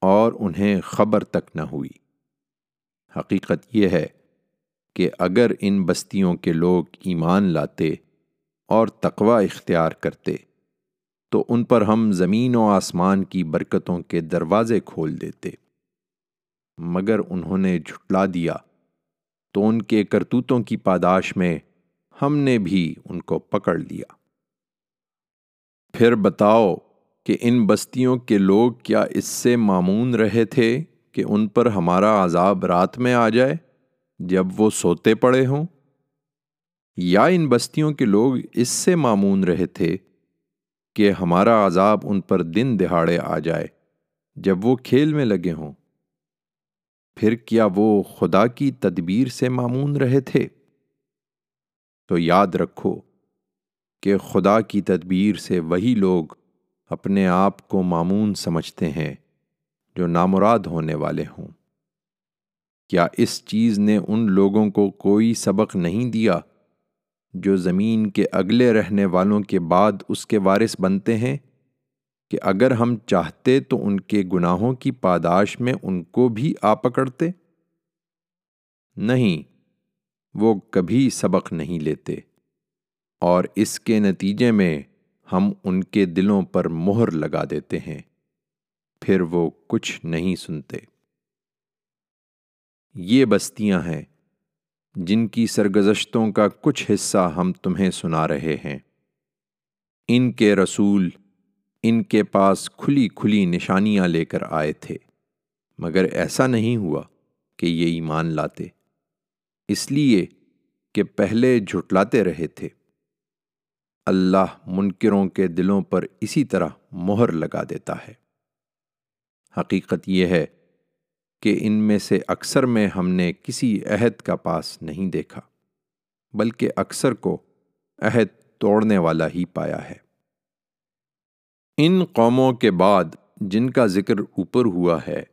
[SPEAKER 1] اور انہیں خبر تک نہ ہوئی۔ حقیقت یہ ہے کہ اگر ان بستیوں کے لوگ ایمان لاتے اور تقوی اختیار کرتے، تو ان پر ہم زمین و آسمان کی برکتوں کے دروازے کھول دیتے۔ مگر انہوں نے جھٹلا دیا تو ان کے کرتوتوں کی پاداش میں ہم نے بھی ان کو پکڑ لیا۔ پھر بتاؤ کہ ان بستیوں کے لوگ کیا اس سے معمون رہے تھے؟ کہ ان پر ہمارا عذاب رات میں آ جائے جب وہ سوتے پڑے ہوں؟ یا ان بستیوں کے لوگ اس سے معمون رہے تھے کہ ہمارا عذاب ان پر دن دہاڑے آ جائے جب وہ کھیل میں لگے ہوں؟ پھر کیا وہ خدا کی تدبیر سے معمون رہے تھے؟ تو یاد رکھو کہ خدا کی تدبیر سے وہی لوگ اپنے آپ کو معمون سمجھتے ہیں۔ جو نامراد ہونے والے ہوں۔ کیا اس چیز نے ان لوگوں کو کوئی سبق نہیں دیا جو زمین کے اگلے رہنے والوں کے بعد اس کے وارث بنتے ہیں؟ کہ اگر ہم چاہتے تو ان کے گناہوں کی پاداش میں ان کو بھی آ پکڑتے؟ نہیں، وہ کبھی سبق نہیں لیتے۔ اور اس کے نتیجے میں ہم ان کے دلوں پر مہر لگا دیتے ہیں۔ پھر وہ کچھ نہیں سنتے۔ یہ بستیاں ہیں جن کی سرگزشتوں کا کچھ حصہ ہم تمہیں سنا رہے ہیں۔ ان کے رسول، ان کے پاس کھلی کھلی نشانیاں لے کر آئے تھے، مگر ایسا نہیں ہوا کہ یہ ایمان لاتے۔ اس لیے کہ پہلے جھٹلاتے رہے تھے۔ اللہ منکروں کے دلوں پر اسی طرح مہر لگا دیتا ہے۔ حقیقت یہ ہے کہ ان میں سے اکثر میں ہم نے کسی عہد کا پاس نہیں دیکھا، بلکہ اکثر کو عہد توڑنے والا ہی پایا ہے۔ ان قوموں کے بعد جن کا ذکر اوپر ہوا ہے،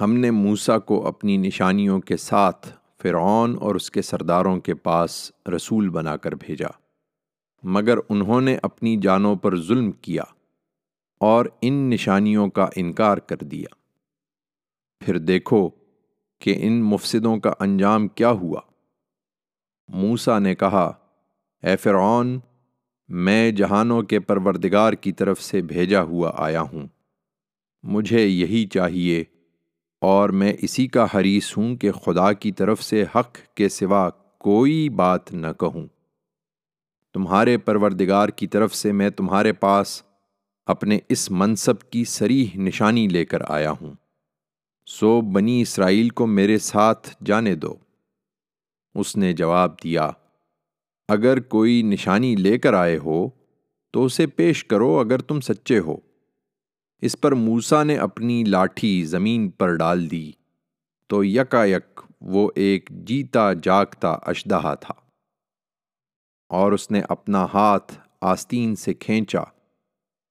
[SPEAKER 1] ہم نے موسا کو اپنی نشانیوں کے ساتھ فرعون اور اس کے سرداروں کے پاس رسول بنا کر بھیجا، مگر انہوں نے اپنی جانوں پر ظلم کیا۔ اور ان نشانیوں کا انکار کر دیا۔ پھر دیکھو کہ ان مفسدوں کا انجام کیا ہوا۔ موسا نے کہا، اے فرعون، میں جہانوں کے پروردگار کی طرف سے بھیجا ہوا آیا ہوں۔ مجھے یہی چاہیے اور میں اسی کا حریث ہوں کہ خدا کی طرف سے حق کے سوا کوئی بات نہ کہوں۔ تمہارے پروردگار کی طرف سے میں تمہارے پاس اپنے اس منصب کی سریح نشانی لے کر آیا ہوں۔ سو بنی اسرائیل کو میرے ساتھ جانے دو۔ اس نے جواب دیا، اگر کوئی نشانی لے کر آئے ہو تو اسے پیش کرو اگر تم سچے ہو۔ اس پر موسا نے اپنی لاٹھی زمین پر ڈال دی۔ تو یکا یک وہ ایک جیتا جاگتا اشدہا تھا۔ اور اس نے اپنا ہاتھ آستین سے کھینچا۔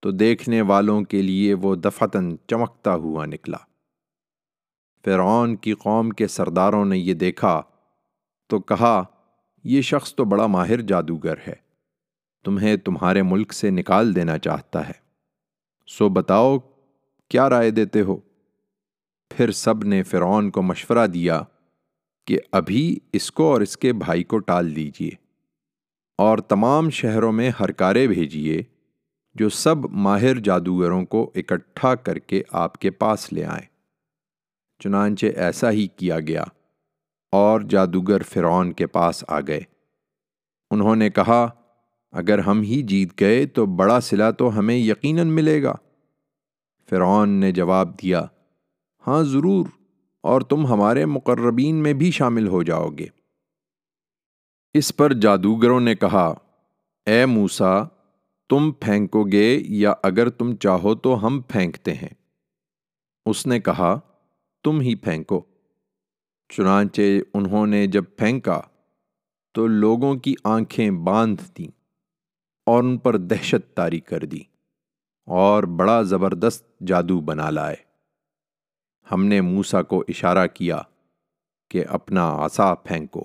[SPEAKER 1] تو دیکھنے والوں کے لیے وہ دفتن چمکتا ہوا نکلا۔ فرعون کی قوم کے سرداروں نے یہ دیکھا تو کہا، یہ شخص تو بڑا ماہر جادوگر ہے، تمہیں تمہارے ملک سے نکال دینا چاہتا ہے۔ سو بتاؤ، کیا رائے دیتے ہو؟ پھر سب نے فرعون کو مشورہ دیا کہ ابھی اس کو اور اس کے بھائی کو ٹال دیجیے اور تمام شہروں میں ہرکارے بھیجیے جو سب ماہر جادوگروں کو اکٹھا کر کے آپ کے پاس لے آئیں۔ چنانچہ ایسا ہی کیا گیا اور جادوگر فرعون کے پاس آ گئے۔ انہوں نے کہا، اگر ہم ہی جیت گئے تو بڑا صلہ تو ہمیں یقیناً ملے گا۔ فرعون نے جواب دیا ہاں ضرور، اور تم ہمارے مقربین میں بھی شامل ہو جاؤ گے۔ اس پر جادوگروں نے کہا، اے موسا تم پھینکو گے یا اگر تم چاہو تو ہم پھینکتے ہیں۔ اس نے کہا، تم ہی پھینکو۔ چنانچہ انہوں نے جب پھینکا تو لوگوں کی آنکھیں باندھ دیں اور ان پر دہشت تاری کر دی اور بڑا زبردست جادو بنا لائے۔ ہم نے موسا کو اشارہ کیا کہ اپنا آسا پھینکو۔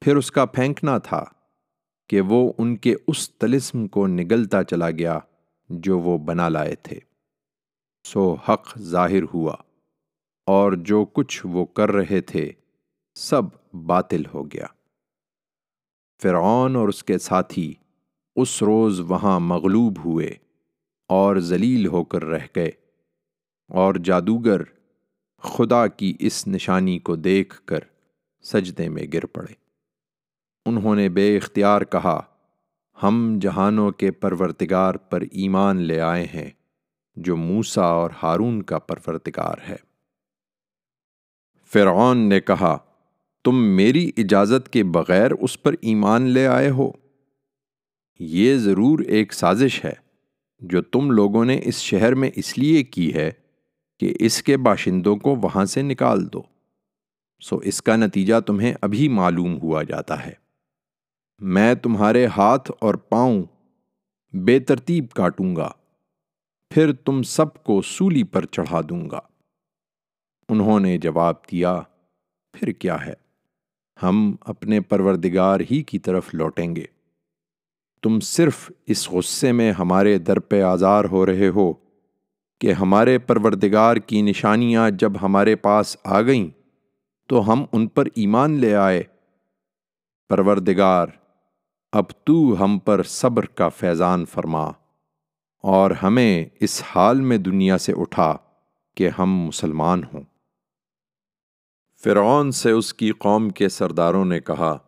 [SPEAKER 1] پھر اس کا پھینکنا تھا۔ کہ وہ ان کے اس تلسم کو نگلتا چلا گیا جو وہ بنا لائے تھے۔ سو حق ظاہر ہوا اور جو کچھ وہ کر رہے تھے سب باطل ہو گیا۔ فرعون اور اس کے ساتھی اس روز وہاں مغلوب ہوئے اور ذلیل ہو کر رہ گئے اور جادوگر خدا کی اس نشانی کو دیکھ کر سجدے میں گر پڑے۔ انہوں نے بے اختیار کہا، ہم جہانوں کے پرورتگار پر ایمان لے آئے ہیں، جو موسا اور ہارون کا پرورتگار ہے۔ فرعون نے کہا، تم میری اجازت کے بغیر اس پر ایمان لے آئے ہو۔ یہ ضرور ایک سازش ہے جو تم لوگوں نے اس شہر میں اس لیے کی ہے کہ اس کے باشندوں کو وہاں سے نکال دو۔ سو اس کا نتیجہ تمہیں ابھی معلوم ہوا جاتا ہے۔ میں تمہارے ہاتھ اور پاؤں بے ترتیب کاٹوں گا، پھر تم سب کو سولی پر چڑھا دوں گا۔ انہوں نے جواب دیا، پھر کیا ہے؟ ہم اپنے پروردگار ہی کی طرف لوٹیں گے۔ تم صرف اس غصے میں ہمارے در پہ آزار ہو رہے ہو کہ ہمارے پروردگار کی نشانیاں جب ہمارے پاس آ گئیں تو ہم ان پر ایمان لے آئے۔ پروردگار اب تو ہم پر صبر کا فیضان فرما اور ہمیں اس حال میں دنیا سے اٹھا کہ ہم مسلمان ہوں۔ فرعون سے اس کی قوم کے سرداروں نے کہا،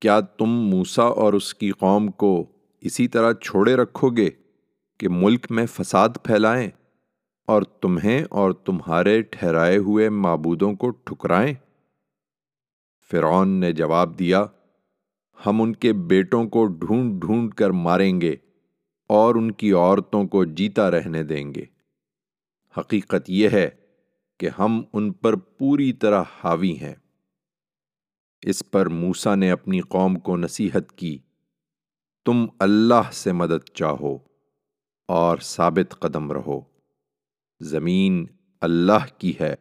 [SPEAKER 1] کیا تم موسا اور اس کی قوم کو اسی طرح چھوڑے رکھو گے کہ ملک میں فساد پھیلائیں اور تمہیں اور تمہارے ٹھہرائے ہوئے معبودوں کو ٹھکرائیں؟ فرعون نے جواب دیا ہم ان کے بیٹوں کو ڈھونڈ ڈھونڈ کر ماریں گے اور ان کی عورتوں کو جیتا رہنے دیں گے۔ حقیقت یہ ہے کہ ہم ان پر پوری طرح حاوی ہیں۔ اس پر موسا نے اپنی قوم کو نصیحت کی، تم اللہ سے مدد چاہو اور ثابت قدم رہو۔ زمین اللہ کی ہے،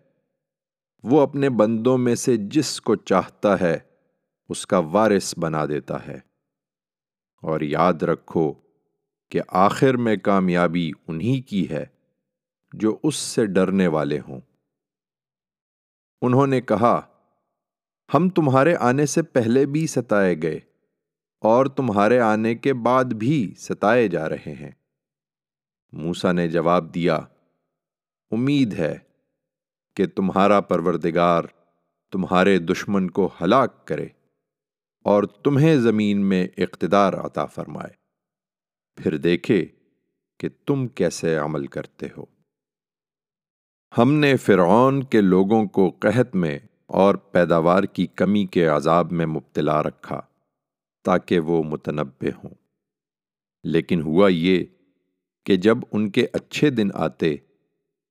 [SPEAKER 1] وہ اپنے بندوں میں سے جس کو چاہتا ہے اس کا وارث بنا دیتا ہے۔ اور یاد رکھو کہ آخر میں کامیابی انہی کی ہے جو اس سے ڈرنے والے ہوں۔ انہوں نے کہا، ہم تمہارے آنے سے پہلے بھی ستائے گئے اور تمہارے آنے کے بعد بھی ستائے جا رہے ہیں۔ موسا نے جواب دیا، امید ہے کہ تمہارا پروردگار تمہارے دشمن کو ہلاک کرے۔ اور تمہیں زمین میں اقتدار عطا فرمائے۔ پھر دیکھے کہ تم کیسے عمل کرتے ہو۔ ہم نے فرعون کے لوگوں کو قحط میں اور پیداوار کی کمی کے عذاب میں مبتلا رکھا تاکہ وہ متنبع ہوں۔ لیکن ہوا یہ کہ جب ان کے اچھے دن آتے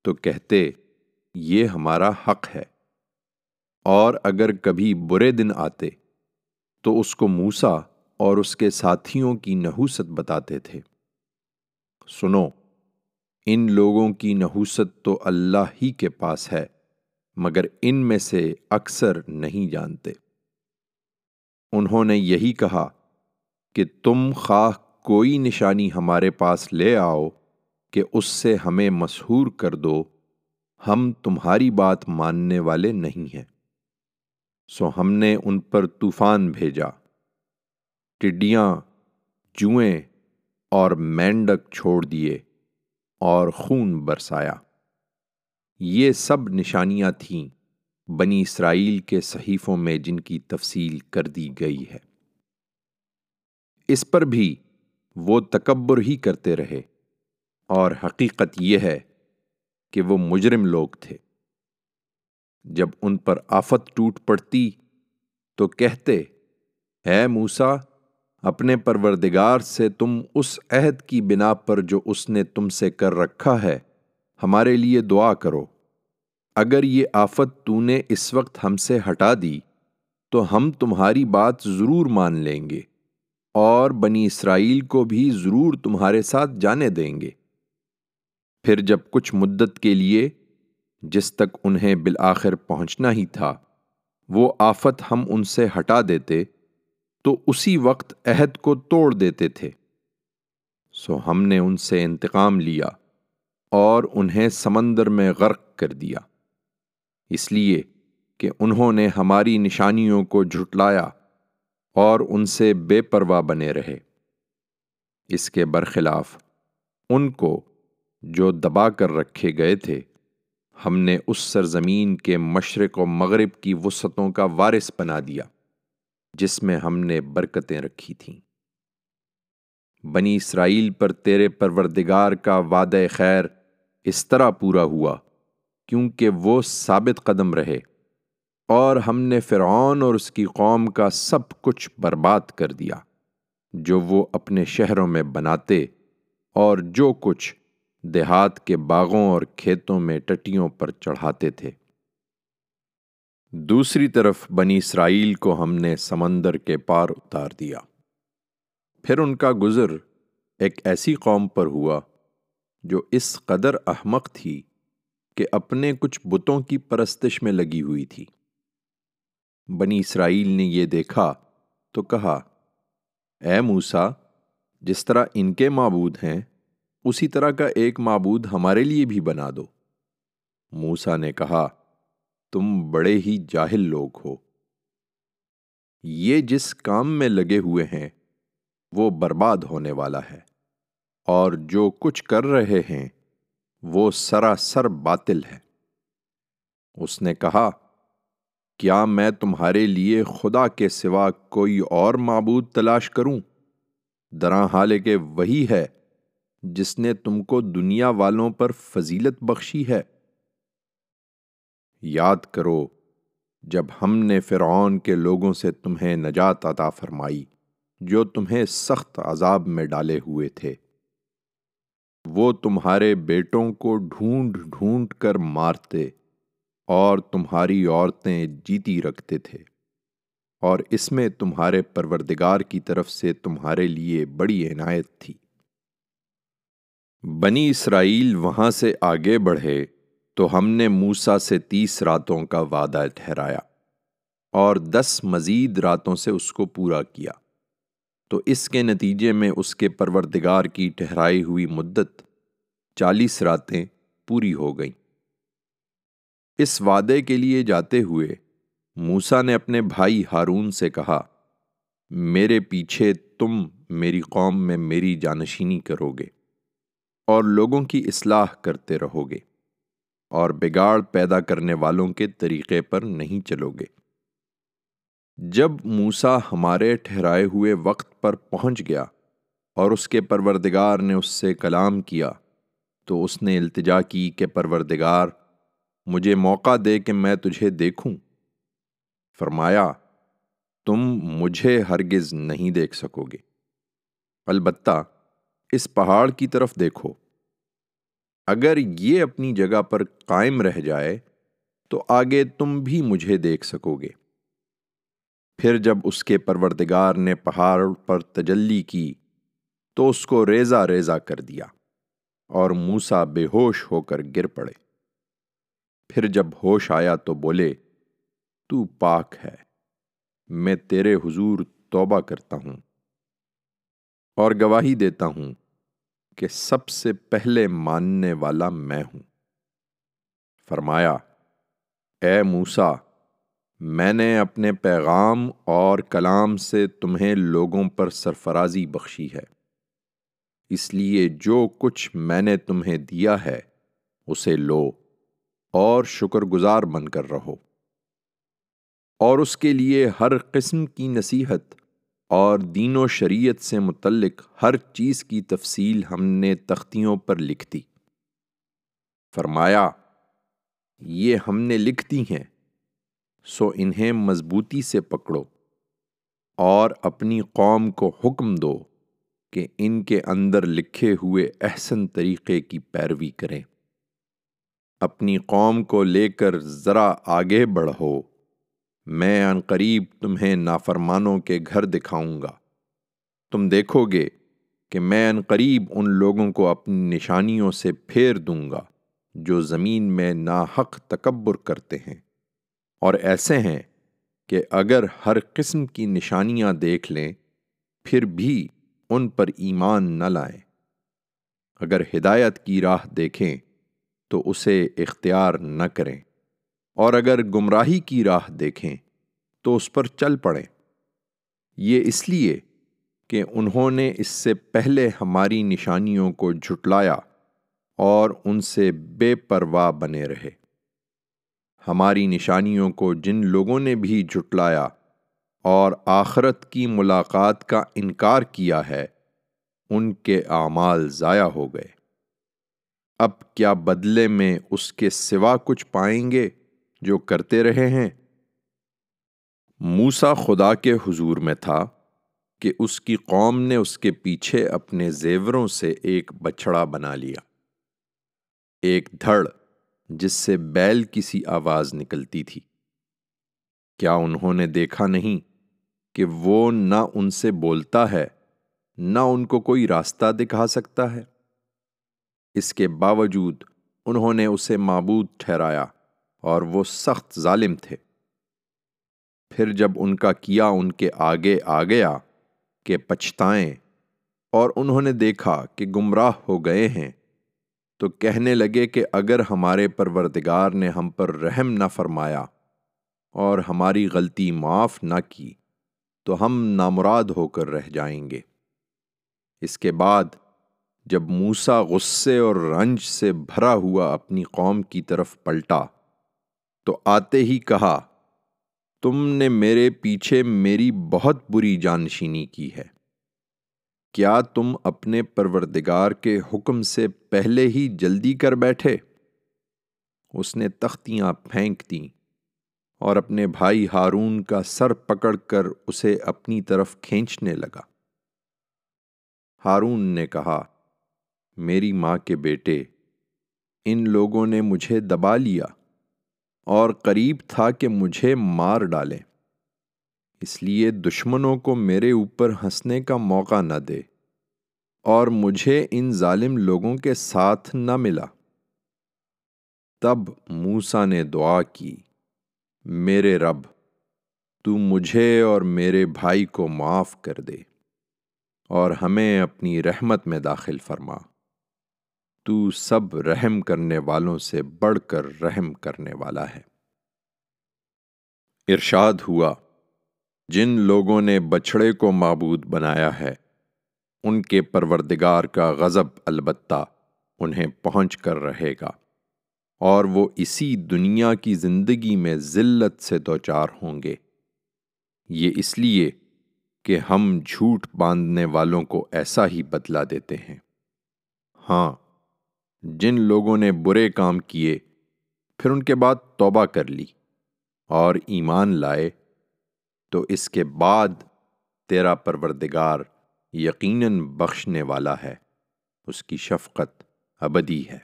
[SPEAKER 1] تو کہتے، یہ ہمارا حق ہے۔ اور اگر کبھی برے دن آتے تو اس کو موسا اور اس کے ساتھیوں کی نحوست بتاتے تھے۔ سنو، ان لوگوں کی نحوست تو اللہ ہی کے پاس ہے، مگر ان میں سے اکثر نہیں جانتے۔ انہوں نے یہی کہا کہ تم خواہ کوئی نشانی ہمارے پاس لے آؤ کہ اس سے ہمیں مسحور کر دو، ہم تمہاری بات ماننے والے نہیں ہیں۔ سو ہم نے ان پر طوفان بھیجا۔ ٹڈیاں، جوئیں اور مینڈک چھوڑ دیے اور خون برسایا۔ یہ سب نشانیاں تھیں بنی اسرائیل کے صحیفوں میں جن کی تفصیل کر دی گئی ہے۔ اس پر بھی وہ تکبر ہی کرتے رہے اور حقیقت یہ ہے کہ وہ مجرم لوگ تھے۔ جب ان پر آفت ٹوٹ پڑتی تو کہتے ہے موسا اپنے پروردگار سے تم اس عہد کی بنا پر جو اس نے تم سے کر رکھا ہے، ہمارے لیے دعا کرو۔ اگر یہ آفت تو نے اس وقت ہم سے ہٹا دی، تو ہم تمہاری بات ضرور مان لیں گے اور بنی اسرائیل کو بھی ضرور تمہارے ساتھ جانے دیں گے۔ پھر جب کچھ مدت کے لیے جس تک انہیں بالآخر پہنچنا ہی تھا، وہ آفت ہم ان سے ہٹا دیتے تو اسی وقت عہد کو توڑ دیتے تھے۔ سو ہم نے ان سے انتقام لیا اور انہیں سمندر میں غرق کر دیا۔ اس لیے کہ انہوں نے ہماری نشانیوں کو جھٹلایا اور ان سے بے پرواہ بنے رہے۔ اس کے برخلاف ان کو جو دبا کر رکھے گئے تھے ہم نے اس سرزمین کے مشرق و مغرب کی وسعتوں کا وارث بنا دیا، جس میں ہم نے برکتیں رکھی تھیں۔ بنی اسرائیل پر تیرے پروردگار کا وعدہ خیر اس طرح پورا ہوا، کیونکہ وہ ثابت قدم رہے، اور ہم نے فرعون اور اس کی قوم کا سب کچھ برباد کر دیا، جو وہ اپنے شہروں میں بناتے اور جو کچھ دیہات کے باغوں اور کھیتوں میں ٹٹیوں پر چڑھاتے تھے۔ دوسری طرف بنی اسرائیل کو ہم نے سمندر کے پار اتار دیا۔ پھر ان کا گزر ایک ایسی قوم پر ہوا جو اس قدر احمق تھی کہ اپنے کچھ بتوں کی پرستش میں لگی ہوئی تھی۔ بنی اسرائیل نے یہ دیکھا تو کہا، اے موسا جس طرح ان کے معبود ہیں اسی طرح کا ایک معبود ہمارے لیے بھی بنا دو۔ موسا نے کہا، تم بڑے ہی جاہل لوگ ہو۔ یہ جس کام میں لگے ہوئے ہیں، وہ برباد ہونے والا ہے۔ اور جو کچھ کر رہے ہیں، وہ سراسر باطل ہے۔ اس نے کہا، کیا میں تمہارے لیے خدا کے سوا کوئی اور معبود تلاش کروں؟ درا حال کہ وہی ہے جس نے تم کو دنیا والوں پر فضیلت بخشی ہے۔ یاد کرو، جب ہم نے فرعون کے لوگوں سے تمہیں نجات عطا فرمائی، جو تمہیں سخت عذاب میں ڈالے ہوئے تھے۔ وہ تمہارے بیٹوں کو ڈھونڈ ڈھونڈ کر مارتے اور تمہاری عورتیں جیتی رکھتے تھے۔ اور اس میں تمہارے پروردگار کی طرف سے تمہارے لیے بڑی عنایت تھی۔ بنی اسرائیل وہاں سے آگے بڑھے تو ہم نے موسا سے تیس راتوں کا وعدہ ٹھہرایا اور دس مزید راتوں سے اس کو پورا کیا۔ تو اس کے نتیجے میں اس کے پروردگار کی ٹھہرائی ہوئی مدت چالیس راتیں پوری ہو گئیں۔ اس وعدے کے لیے جاتے ہوئے موسا نے اپنے بھائی ہارون سے کہا، میرے پیچھے تم میری قوم میں میری جانشینی کرو گے۔ اور لوگوں کی اصلاح کرتے رہو گے اور بگاڑ پیدا کرنے والوں کے طریقے پر نہیں چلو گے۔ جب موسا ہمارے ٹھہرائے ہوئے وقت پر پہنچ گیا اور اس کے پروردگار نے اس سے کلام کیا، تو اس نے التجا کی کہ پروردگار، مجھے موقع دے کہ میں تجھے دیکھوں۔ فرمایا، تم مجھے ہرگز نہیں دیکھ سکو گے۔ البتہ اس پہاڑ کی طرف دیکھو۔ اگر یہ اپنی جگہ پر قائم رہ جائے، تو آگے تم بھی مجھے دیکھ سکو گے۔ پھر جب اس کے پروردگار نے پہاڑ پر تجلی کی، تو اس کو ریزہ ریزہ کر دیا اور موسا بے ہوش ہو کر گر پڑے۔ پھر جب ہوش آیا تو بولے، تو پاک ہے، میں تیرے حضور توبہ کرتا ہوں اور گواہی دیتا ہوں۔ کہ سب سے پہلے ماننے والا میں ہوں۔ فرمایا، اے موسا میں نے اپنے پیغام اور کلام سے تمہیں لوگوں پر سرفرازی بخشی ہے۔ اس لیے جو کچھ میں نے تمہیں دیا ہے، اسے لو اور شکر گزار بن کر رہو۔ اور اس کے لیے ہر قسم کی نصیحت اور دین و شریعت سے متعلق ہر چیز کی تفصیل ہم نے تختیوں پر لکھ دی۔ فرمایا، یہ ہم نے لکھ دی ہیں، سو انہیں مضبوطی سے پکڑو اور اپنی قوم کو حکم دو کہ ان کے اندر لکھے ہوئے احسن طریقے کی پیروی کریں۔ اپنی قوم کو لے کر ذرا آگے بڑھو۔ میں ان قریب تمہیں نافرمانوں کے گھر دکھاؤں گا۔ تم دیکھو گے کہ میں ان قریب ان لوگوں کو اپنی نشانیوں سے پھیر دوں گا جو زمین میں ناحق تکبر کرتے ہیں۔ اور ایسے ہیں کہ اگر ہر قسم کی نشانیاں دیکھ لیں، پھر بھی ان پر ایمان نہ لائیں۔ اگر ہدایت کی راہ دیکھیں، تو اسے اختیار نہ کریں۔ اور اگر گمراہی کی راہ دیکھیں تو اس پر چل پڑیں۔ یہ اس لیے کہ انہوں نے اس سے پہلے ہماری نشانیوں کو جھٹلایا اور ان سے بے پرواہ بنے رہے۔ ہماری نشانیوں کو جن لوگوں نے بھی جھٹلایا اور آخرت کی ملاقات کا انکار کیا ہے، ان کے اعمال ضائع ہو گئے۔ اب کیا بدلے میں اس کے سوا کچھ پائیں گے؟ جو کرتے رہے ہیں۔ موسا خدا کے حضور میں تھا کہ اس کی قوم نے اس کے پیچھے اپنے زیوروں سے ایک بچڑا بنا لیا۔ ایک دھڑ جس سے بیل کی سی آواز نکلتی تھی۔ کیا انہوں نے دیکھا نہیں کہ وہ نہ ان سے بولتا ہے، نہ ان کو کوئی راستہ دکھا سکتا ہے؟ اس کے باوجود انہوں نے اسے معبود ٹھہرایا۔ اور وہ سخت ظالم تھے۔ پھر جب ان کا کیا ان کے آگے آ گیا کہ پچھتائیں اور انہوں نے دیکھا کہ گمراہ ہو گئے ہیں، تو کہنے لگے کہ اگر ہمارے پروردگار نے ہم پر رحم نہ فرمایا اور ہماری غلطی معاف نہ کی، تو ہم نامراد ہو کر رہ جائیں گے۔ اس کے بعد جب موسا غصے اور رنج سے بھرا ہوا اپنی قوم کی طرف پلٹا تو آتے ہی کہا، تم نے میرے پیچھے میری بہت بری جانشینی کی ہے۔ کیا تم اپنے پروردگار کے حکم سے پہلے ہی جلدی کر بیٹھے؟ اس نے تختیاں پھینک دیں اور اپنے بھائی ہارون کا سر پکڑ کر اسے اپنی طرف کھینچنے لگا۔ ہارون نے کہا، میری ماں کے بیٹے، ان لوگوں نے مجھے دبا لیا۔ اور قریب تھا کہ مجھے مار ڈالیں اس لیے دشمنوں کو میرے اوپر ہنسنے کا موقع نہ دے۔ اور مجھے ان ظالم لوگوں کے ساتھ نہ ملا۔ تب موسا نے دعا کی، میرے رب، تو مجھے اور میرے بھائی کو معاف کر دے اور ہمیں اپنی رحمت میں داخل فرما۔ تو سب رحم کرنے والوں سے بڑھ کر رحم کرنے والا ہے۔ ارشاد ہوا، جن لوگوں نے بچھڑے کو معبود بنایا ہے، ان کے پروردگار کا غضب البتہ انہیں پہنچ کر رہے گا، اور وہ اسی دنیا کی زندگی میں ذلت سے دوچار ہوں گے۔ یہ اس لیے کہ ہم جھوٹ باندھنے والوں کو ایسا ہی بدلا دیتے ہیں۔ ہاں جن لوگوں نے برے کام کیے، پھر ان کے بعد توبہ کر لی اور ایمان لائے، تو اس کے بعد تیرا پروردگار یقیناً بخشنے والا ہے، اس کی شفقت ابدی ہے۔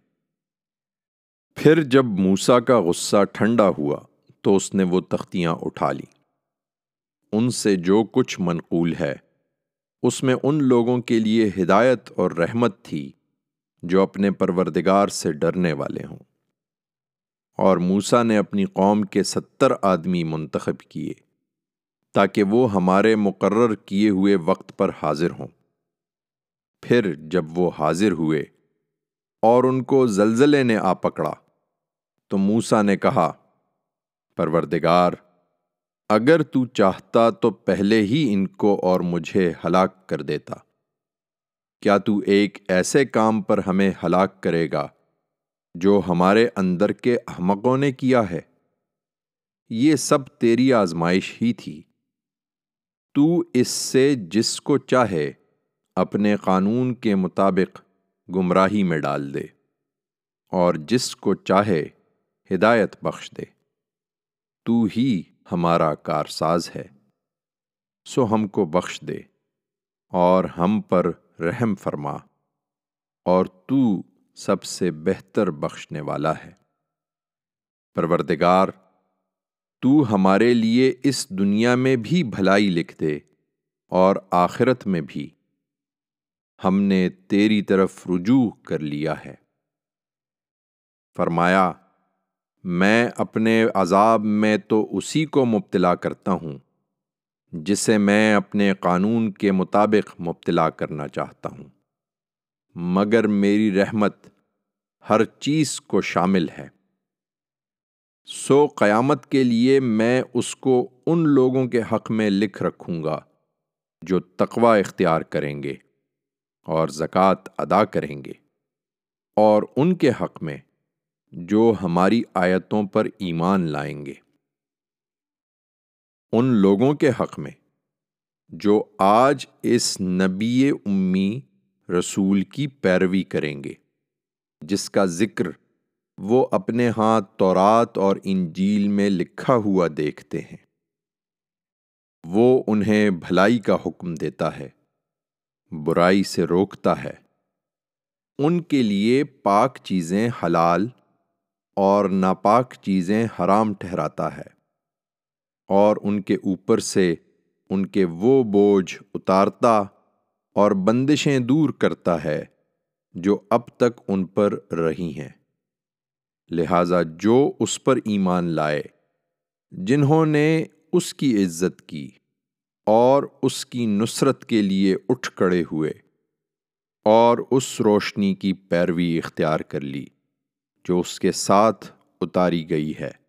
[SPEAKER 1] پھر جب موسا کا غصہ ٹھنڈا ہوا، تو اس نے وہ تختیاں اٹھا لی ان سے جو کچھ منقول ہے، اس میں ان لوگوں کے لیے ہدایت اور رحمت تھی۔ جو اپنے پروردگار سے ڈرنے والے ہوں۔ اور موسا نے اپنی قوم کے ستر آدمی منتخب کیے تاکہ وہ ہمارے مقرر کیے ہوئے وقت پر حاضر ہوں۔ پھر جب وہ حاضر ہوئے اور ان کو زلزلے نے آ پکڑا تو موسا نے کہا، پروردگار، اگر تو چاہتا تو پہلے ہی ان کو اور مجھے ہلاک کر دیتا۔ کیا تو ایک ایسے کام پر ہمیں ہلاک کرے گا جو ہمارے اندر کے احمقوں نے کیا ہے؟ یہ سب تیری آزمائش ہی تھی۔ تو اس سے جس کو چاہے اپنے قانون کے مطابق گمراہی میں ڈال دے اور جس کو چاہے ہدایت بخش دے۔ تو ہی ہمارا کارساز ہے۔ سو ہم کو بخش دے اور ہم پر رحم فرما اور تو سب سے بہتر بخشنے والا ہے۔ پروردگار، تو ہمارے لیے اس دنیا میں بھی بھلائی لکھ دے اور آخرت میں بھی۔ ہم نے تیری طرف رجوع کر لیا ہے۔ فرمایا، میں اپنے عذاب میں تو اسی کو مبتلا کرتا ہوں۔ جسے میں اپنے قانون کے مطابق مبتلا کرنا چاہتا ہوں۔ مگر میری رحمت ہر چیز کو شامل ہے۔ سو قیامت کے لیے میں اس کو ان لوگوں کے حق میں لکھ رکھوں گا جو تقوی اختیار کریں گے اور زکوٰۃ ادا کریں گے اور ان کے حق میں جو ہماری آیتوں پر ایمان لائیں گے۔ ان لوگوں کے حق میں، جو آج اس نبی امی رسول کی پیروی کریں گے، جس کا ذکر وہ اپنے ہاتھ تورات اور انجیل میں لکھا ہوا دیکھتے ہیں۔ وہ انہیں بھلائی کا حکم دیتا ہے، برائی سے روکتا ہے۔ ان کے لیے پاک چیزیں حلال اور ناپاک چیزیں حرام ٹھہراتا ہے۔ اور ان کے اوپر سے ان کے وہ بوجھ اتارتا اور بندشیں دور کرتا ہے جو اب تک ان پر رہی ہیں۔ لہذا جو اس پر ایمان لائے، جنہوں نے اس کی عزت کی اور اس کی نصرت کے لیے اٹھ کڑے ہوئے اور اس روشنی کی پیروی اختیار کر لی جو اس کے ساتھ اتاری گئی ہے۔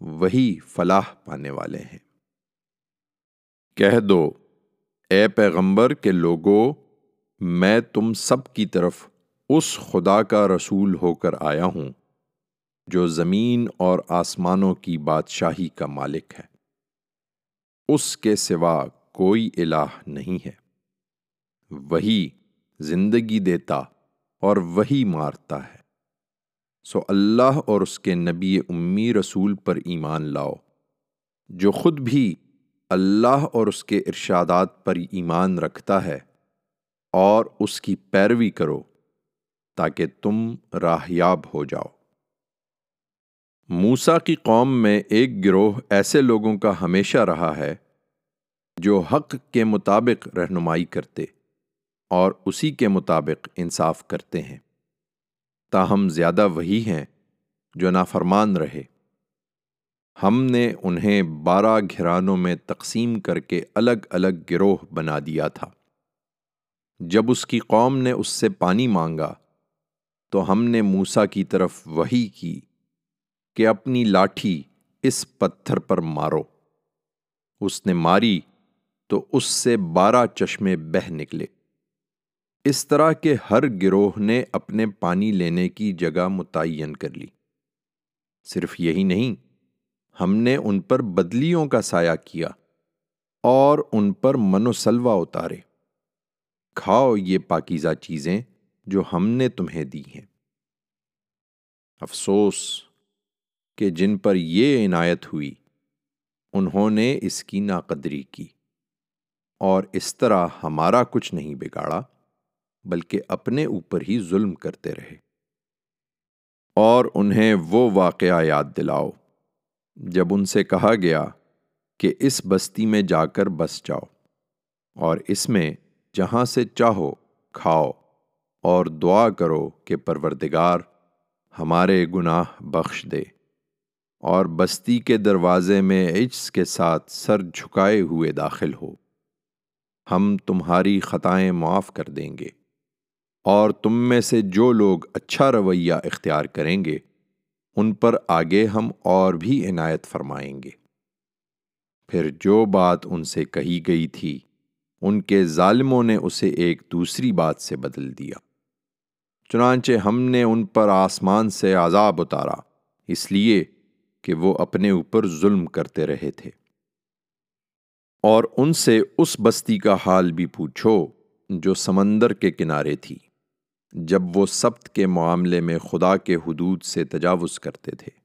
[SPEAKER 1] وہی فلاح پانے والے ہیں۔ کہہ دو، اے پیغمبر کے لوگوں میں تم سب کی طرف اس خدا کا رسول ہو کر آیا ہوں، جو زمین اور آسمانوں کی بادشاہی کا مالک ہے۔ اس کے سوا کوئی الہ نہیں ہے۔ وہی زندگی دیتا اور وہی مارتا ہے۔ سو اللہ اور اس کے نبی امی رسول پر ایمان لاؤ۔ جو خود بھی اللہ اور اس کے ارشادات پر ایمان رکھتا ہے اور اس کی پیروی کرو تاکہ تم راہیاب ہو جاؤ۔ موسا کی قوم میں ایک گروہ ایسے لوگوں کا ہمیشہ رہا ہے جو حق کے مطابق رہنمائی کرتے اور اسی کے مطابق انصاف کرتے ہیں۔ تاہم زیادہ وہی ہیں جو نافرمان رہے۔ ہم نے انہیں بارہ گھرانوں میں تقسیم کر کے الگ الگ گروہ بنا دیا تھا۔ جب اس کی قوم نے اس سے پانی مانگا، تو ہم نے موسا کی طرف وہی کی کہ اپنی لاٹھی اس پتھر پر مارو۔ اس نے ماری تو اس سے بارہ چشمے بہ نکلے۔ اس طرح کے ہر گروہ نے اپنے پانی لینے کی جگہ متعین کر لی۔ صرف یہی نہیں، ہم نے ان پر بدلیوں کا سایہ کیا اور ان پر منوسلوا اتارے۔ کھاؤ یہ پاکیزہ چیزیں جو ہم نے تمہیں دی ہیں۔ افسوس کہ جن پر یہ عنایت ہوئی، انہوں نے اس کی ناقدری کی اور اس طرح ہمارا کچھ نہیں بگاڑا۔ بلکہ اپنے اوپر ہی ظلم کرتے رہے۔ اور انہیں وہ واقعہ یاد دلاؤ، جب ان سے کہا گیا کہ اس بستی میں جا کر بس جاؤ اور اس میں جہاں سے چاہو کھاؤ اور دعا کرو کہ پروردگار ہمارے گناہ بخش دے۔ اور بستی کے دروازے میں عجز کے ساتھ سر جھکائے ہوئے داخل ہو۔ ہم تمہاری خطائیں معاف کر دیں گے۔ اور تم میں سے جو لوگ اچھا رویہ اختیار کریں گے، ان پر آگے ہم اور بھی عنایت فرمائیں گے۔ پھر جو بات ان سے کہی گئی تھی، ان کے ظالموں نے اسے ایک دوسری بات سے بدل دیا۔ چنانچہ ہم نے ان پر آسمان سے عذاب اتارا، اس لیے کہ وہ اپنے اوپر ظلم کرتے رہے تھے۔ اور ان سے اس بستی کا حال بھی پوچھو جو سمندر کے کنارے تھی۔ جب وہ سبت کے معاملے میں خدا کے حدود سے تجاوز کرتے تھے۔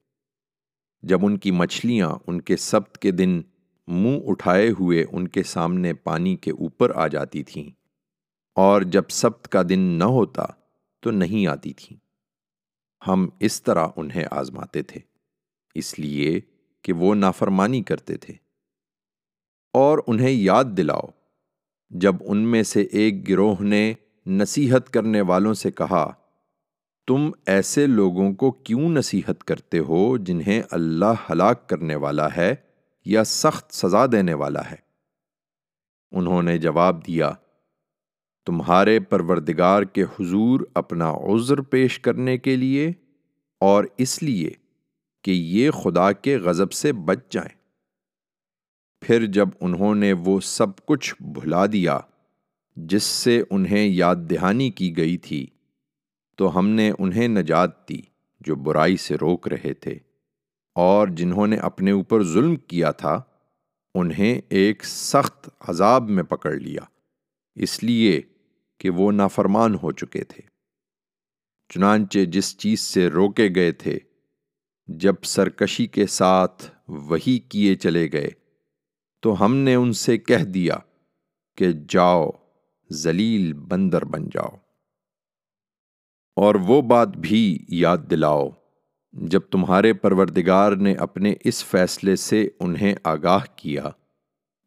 [SPEAKER 1] جب ان کی مچھلیاں ان کے سبت کے دن منہ اٹھائے ہوئے ان کے سامنے پانی کے اوپر آ جاتی تھیں اور جب سبت کا دن نہ ہوتا تو نہیں آتی تھیں۔ ہم اس طرح انہیں آزماتے تھے، اس لیے کہ وہ نافرمانی کرتے تھے۔ اور انہیں یاد دلاؤ، جب ان میں سے ایک گروہ نے نصیحت کرنے والوں سے کہا، تم ایسے لوگوں کو کیوں نصیحت کرتے ہو جنہیں اللہ ہلاک کرنے والا ہے یا سخت سزا دینے والا ہے؟ انہوں نے جواب دیا، تمہارے پروردگار کے حضور اپنا عذر پیش کرنے کے لیے اور اس لیے کہ یہ خدا کے غضب سے بچ جائیں۔ پھر جب انہوں نے وہ سب کچھ بھلا دیا جس سے انہیں یاد دہانی کی گئی تھی، تو ہم نے انہیں نجات دی جو برائی سے روک رہے تھے، اور جنہوں نے اپنے اوپر ظلم کیا تھا، انہیں ایک سخت عذاب میں پکڑ لیا، اس لیے کہ وہ نافرمان ہو چکے تھے۔ چنانچہ جس چیز سے روکے گئے تھے، جب سرکشی کے ساتھ وہی کیے چلے گئے، تو ہم نے ان سے کہہ دیا کہ جاؤ۔ ذلیل بندر بن جاؤ۔ اور وہ بات بھی یاد دلاؤ، جب تمہارے پروردگار نے اپنے اس فیصلے سے انہیں آگاہ کیا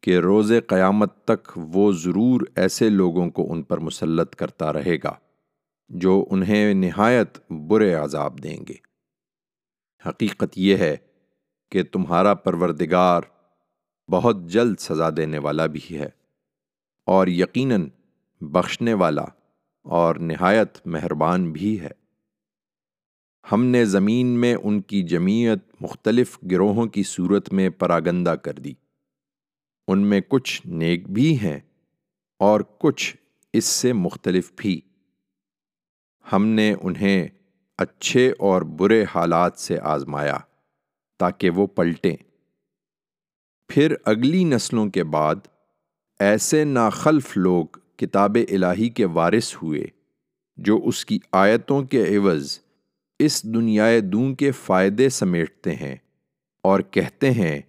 [SPEAKER 1] کہ روز قیامت تک وہ ضرور ایسے لوگوں کو ان پر مسلط کرتا رہے گا جو انہیں نہایت برے عذاب دیں گے۔ حقیقت یہ ہے کہ تمہارا پروردگار بہت جلد سزا دینے والا بھی ہے اور یقیناً بخشنے والا اور نہایت مہربان بھی ہے۔ ہم نے زمین میں ان کی جمیعت مختلف گروہوں کی صورت میں پراگندہ کر دی۔ ان میں کچھ نیک بھی ہیں اور کچھ اس سے مختلف بھی۔ ہم نے انہیں اچھے اور برے حالات سے آزمایا تاکہ وہ پلٹیں۔ پھر اگلی نسلوں کے بعد ایسے ناخلف لوگ کتاب الہی کے وارث ہوئے، جو اس کی آیتوں کے عوض اس دنیا دوں کے فائدے سمیٹتے ہیں اور کہتے ہیں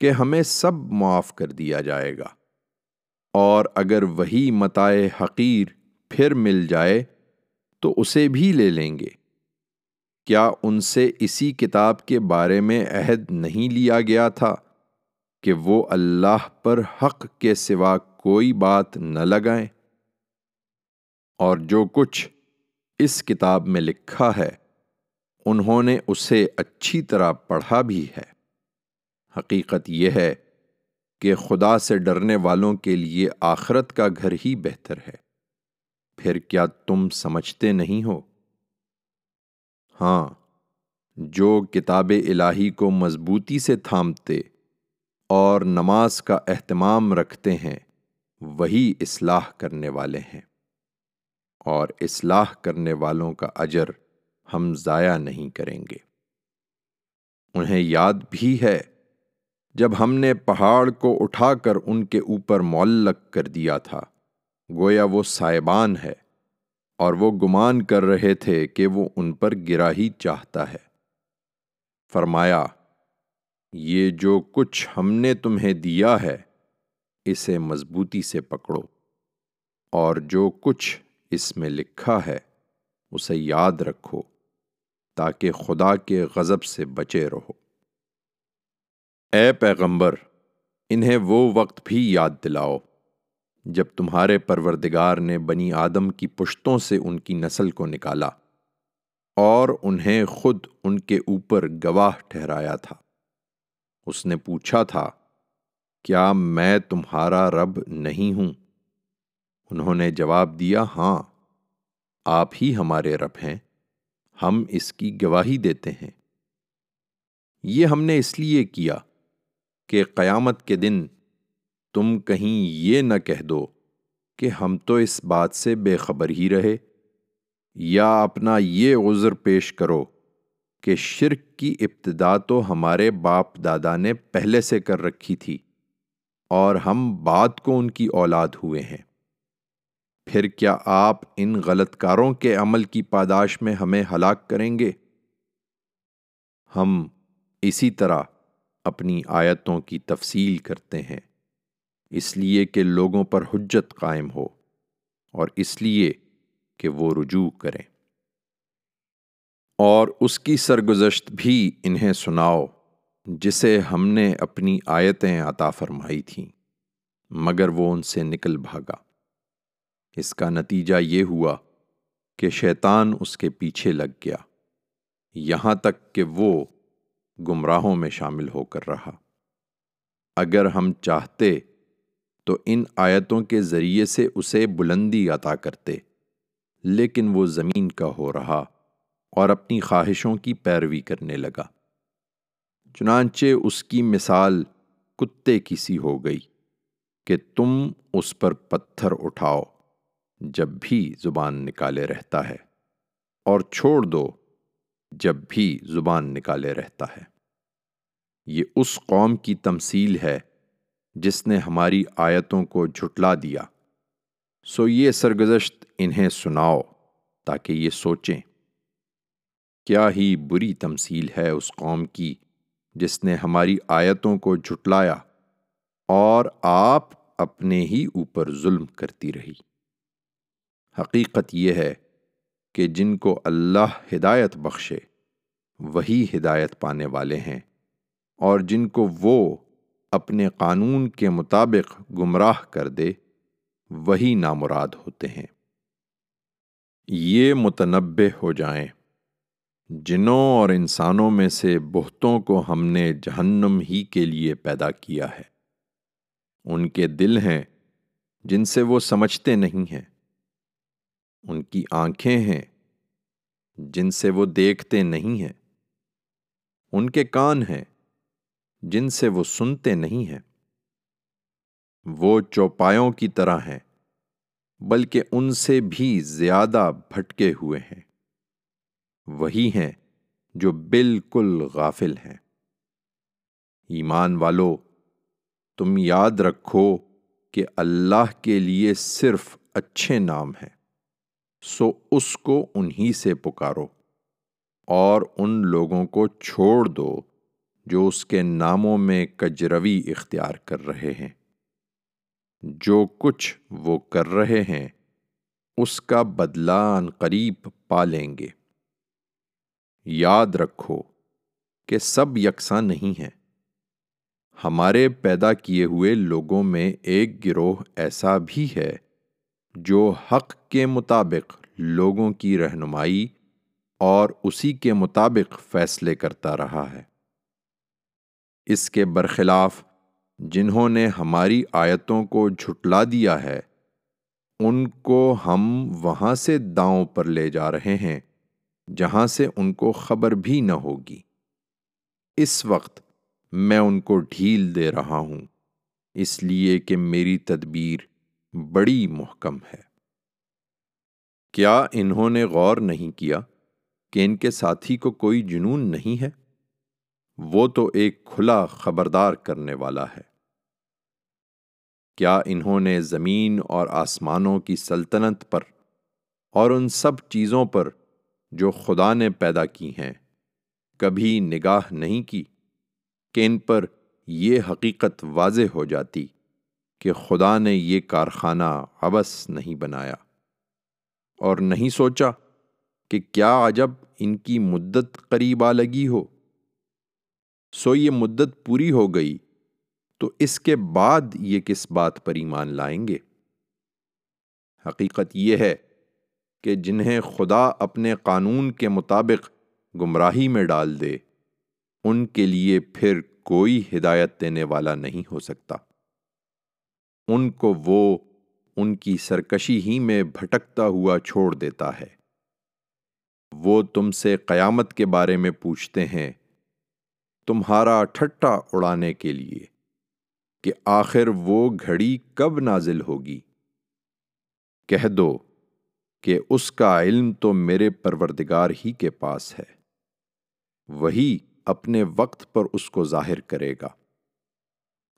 [SPEAKER 1] کہ ہمیں سب معاف کر دیا جائے گا۔ اور اگر وہی متائے حقیر پھر مل جائے تو اسے بھی لے لیں گے۔ کیا ان سے اسی کتاب کے بارے میں عہد نہیں لیا گیا تھا کہ وہ اللہ پر حق کے سوا کوئی بات نہ لگائیں۔ اور جو کچھ اس کتاب میں لکھا ہے، انہوں نے اسے اچھی طرح پڑھا بھی ہے۔ حقیقت یہ ہے کہ خدا سے ڈرنے والوں کے لیے آخرت کا گھر ہی بہتر ہے۔ پھر کیا تم سمجھتے نہیں ہو؟ ہاں جو کتاب الہی کو مضبوطی سے تھامتے اور نماز کا اہتمام رکھتے ہیں وہی اصلاح کرنے والے ہیں۔ اور اصلاح کرنے والوں کا اجر ہم ضائع نہیں کریں گے۔ انہیں یاد بھی ہے جب ہم نے پہاڑ کو اٹھا کر ان کے اوپر معلق کر دیا تھا۔ گویا وہ سائبان ہے اور وہ گمان کر رہے تھے کہ وہ ان پر گرا ہی چاہتا ہے۔ فرمایا، یہ جو کچھ ہم نے تمہیں دیا ہے اسے مضبوطی سے پکڑو۔ اور جو کچھ اس میں لکھا ہے، اسے یاد رکھو تاکہ خدا کے غضب سے بچے رہو۔ اے پیغمبر، انہیں وہ وقت بھی یاد دلاؤ جب تمہارے پروردگار نے بنی آدم کی پشتوں سے ان کی نسل کو نکالا اور انہیں خود ان کے اوپر گواہ ٹھہرایا تھا۔ اس نے پوچھا تھا کیا میں تمہارا رب نہیں ہوں؟ انہوں نے جواب دیا ہاں آپ ہی ہمارے رب ہیں، ہم اس کی گواہی دیتے ہیں۔ یہ ہم نے اس لیے کیا کہ قیامت کے دن تم کہیں یہ نہ کہہ دو کہ ہم تو اس بات سے بے خبر ہی رہے، یا اپنا یہ عذر پیش کرو کہ شرک کی ابتدا تو ہمارے باپ دادا نے پہلے سے کر رکھی تھی۔ اور ہم بعد کو ان کی اولاد ہوئے ہیں۔ پھر کیا آپ ان غلط کاروں کے عمل کی پاداش میں ہمیں ہلاک کریں گے؟ ہم اسی طرح اپنی آیتوں کی تفصیل کرتے ہیں۔ اس لیے کہ لوگوں پر حجت قائم ہو اور اس لیے کہ وہ رجوع کریں۔ اور اس کی سرگزشت بھی انہیں سناؤ۔ جسے ہم نے اپنی آیتیں عطا فرمائی تھیں، مگر وہ ان سے نکل بھاگا۔ اس کا نتیجہ یہ ہوا کہ شیطان اس کے پیچھے لگ گیا، یہاں تک کہ وہ گمراہوں میں شامل ہو کر رہا۔ اگر ہم چاہتے تو ان آیتوں کے ذریعے سے اسے بلندی عطا کرتے، لیکن وہ زمین کا ہو رہا اور اپنی خواہشوں کی پیروی کرنے لگا۔ چنانچہ اس کی مثال کتے کی سی ہو گئی کہ تم اس پر پتھر اٹھاؤ جب بھی زبان نکالے رہتا ہے اور چھوڑ دو جب بھی زبان نکالے رہتا ہے۔ یہ اس قوم کی تمثیل ہے جس نے ہماری آیتوں کو جھٹلا دیا۔ سو یہ سرگزشت انہیں سناؤ تاکہ یہ سوچیں۔ کیا ہی بری تمثیل ہے اس قوم کی جس نے ہماری آیتوں کو جھٹلایا اور آپ اپنے ہی اوپر ظلم کرتی رہی۔ حقیقت یہ ہے کہ جن کو اللہ ہدایت بخشے، وہی ہدایت پانے والے ہیں اور جن کو وہ اپنے قانون کے مطابق گمراہ کر دے، وہی نامراد ہوتے ہیں۔ یہ متنبع ہو جائیں۔ جنوں اور انسانوں میں سے بہتوں کو ہم نے جہنم ہی کے لیے پیدا کیا ہے۔ ان کے دل ہیں جن سے وہ سمجھتے نہیں ہیں۔ ان کی آنکھیں ہیں جن سے وہ دیکھتے نہیں ہیں۔ ان کے کان ہیں جن سے وہ سنتے نہیں ہیں۔ وہ چوپایوں کی طرح ہیں بلکہ ان سے بھی زیادہ بھٹکے ہوئے ہیں۔ وہی ہیں جو بالکل غافل ہیں۔ ایمان والو، تم یاد رکھو کہ اللہ کے لیے صرف اچھے نام ہیں، سو اس کو انہی سے پکارو اور ان لوگوں کو چھوڑ دو جو اس کے ناموں میں کجروی اختیار کر رہے ہیں۔ جو کچھ وہ کر رہے ہیں، اس کا بدلان قریب پا لیں گے۔ یاد رکھو کہ سب یکساں نہیں ہیں۔ ہمارے پیدا کیے ہوئے لوگوں میں ایک گروہ ایسا بھی ہے جو حق کے مطابق لوگوں کی رہنمائی اور اسی کے مطابق فیصلے کرتا رہا ہے۔ اس کے برخلاف جنہوں نے ہماری آیتوں کو جھٹلا دیا ہے، ان کو ہم وہاں سے داؤں پر لے جا رہے ہیں۔ جہاں سے ان کو خبر بھی نہ ہوگی۔ اس وقت میں ان کو ڈھیل دے رہا ہوں، اس لیے کہ میری تدبیر بڑی محکم ہے۔ کیا انہوں نے غور نہیں کیا کہ ان کے ساتھی کو کوئی جنون نہیں ہے؟ وہ تو ایک کھلا خبردار کرنے والا ہے۔ کیا انہوں نے زمین اور آسمانوں کی سلطنت پر اور ان سب چیزوں پر جو خدا نے پیدا کی ہیں، کبھی نگاہ نہیں کی کہ ان پر یہ حقیقت واضح ہو جاتی کہ خدا نے یہ کارخانہ ابس نہیں بنایا اور نہیں سوچا کہ کیا عجب ان کی مدت قریب آ لگی ہو۔ سو یہ مدت پوری ہو گئی تو اس کے بعد یہ کس بات پر ایمان لائیں گے؟ حقیقت یہ ہے کہ جنہیں خدا اپنے قانون کے مطابق گمراہی میں ڈال دے، ان کے لیے پھر کوئی ہدایت دینے والا نہیں ہو سکتا۔ ان کو وہ ان کی سرکشی ہی میں بھٹکتا ہوا چھوڑ دیتا ہے۔ وہ تم سے قیامت کے بارے میں پوچھتے ہیں تمہارا ٹھٹا اڑانے کے لیے کہ آخر وہ گھڑی کب نازل ہوگی۔ کہہ دو کہ اس کا علم تو میرے پروردگار ہی کے پاس ہے۔ وہی اپنے وقت پر اس کو ظاہر کرے گا۔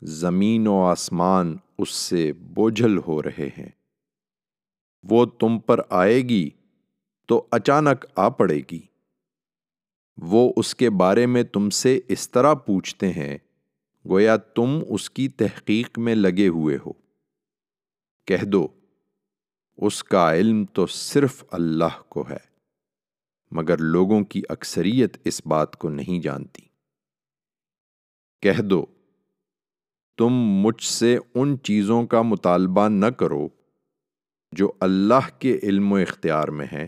[SPEAKER 1] زمین و آسمان اس سے بوجھل ہو رہے ہیں۔ وہ تم پر آئے گی تو اچانک آ پڑے گی۔ وہ اس کے بارے میں تم سے اس طرح پوچھتے ہیں، گویا تم اس کی تحقیق میں لگے ہوئے ہو۔ کہہ دو اس کا علم تو صرف اللہ کو ہے، مگر لوگوں کی اکثریت اس بات کو نہیں جانتی۔ کہہ دو، تم مجھ سے ان چیزوں کا مطالبہ نہ کرو جو اللہ کے علم و اختیار میں ہیں۔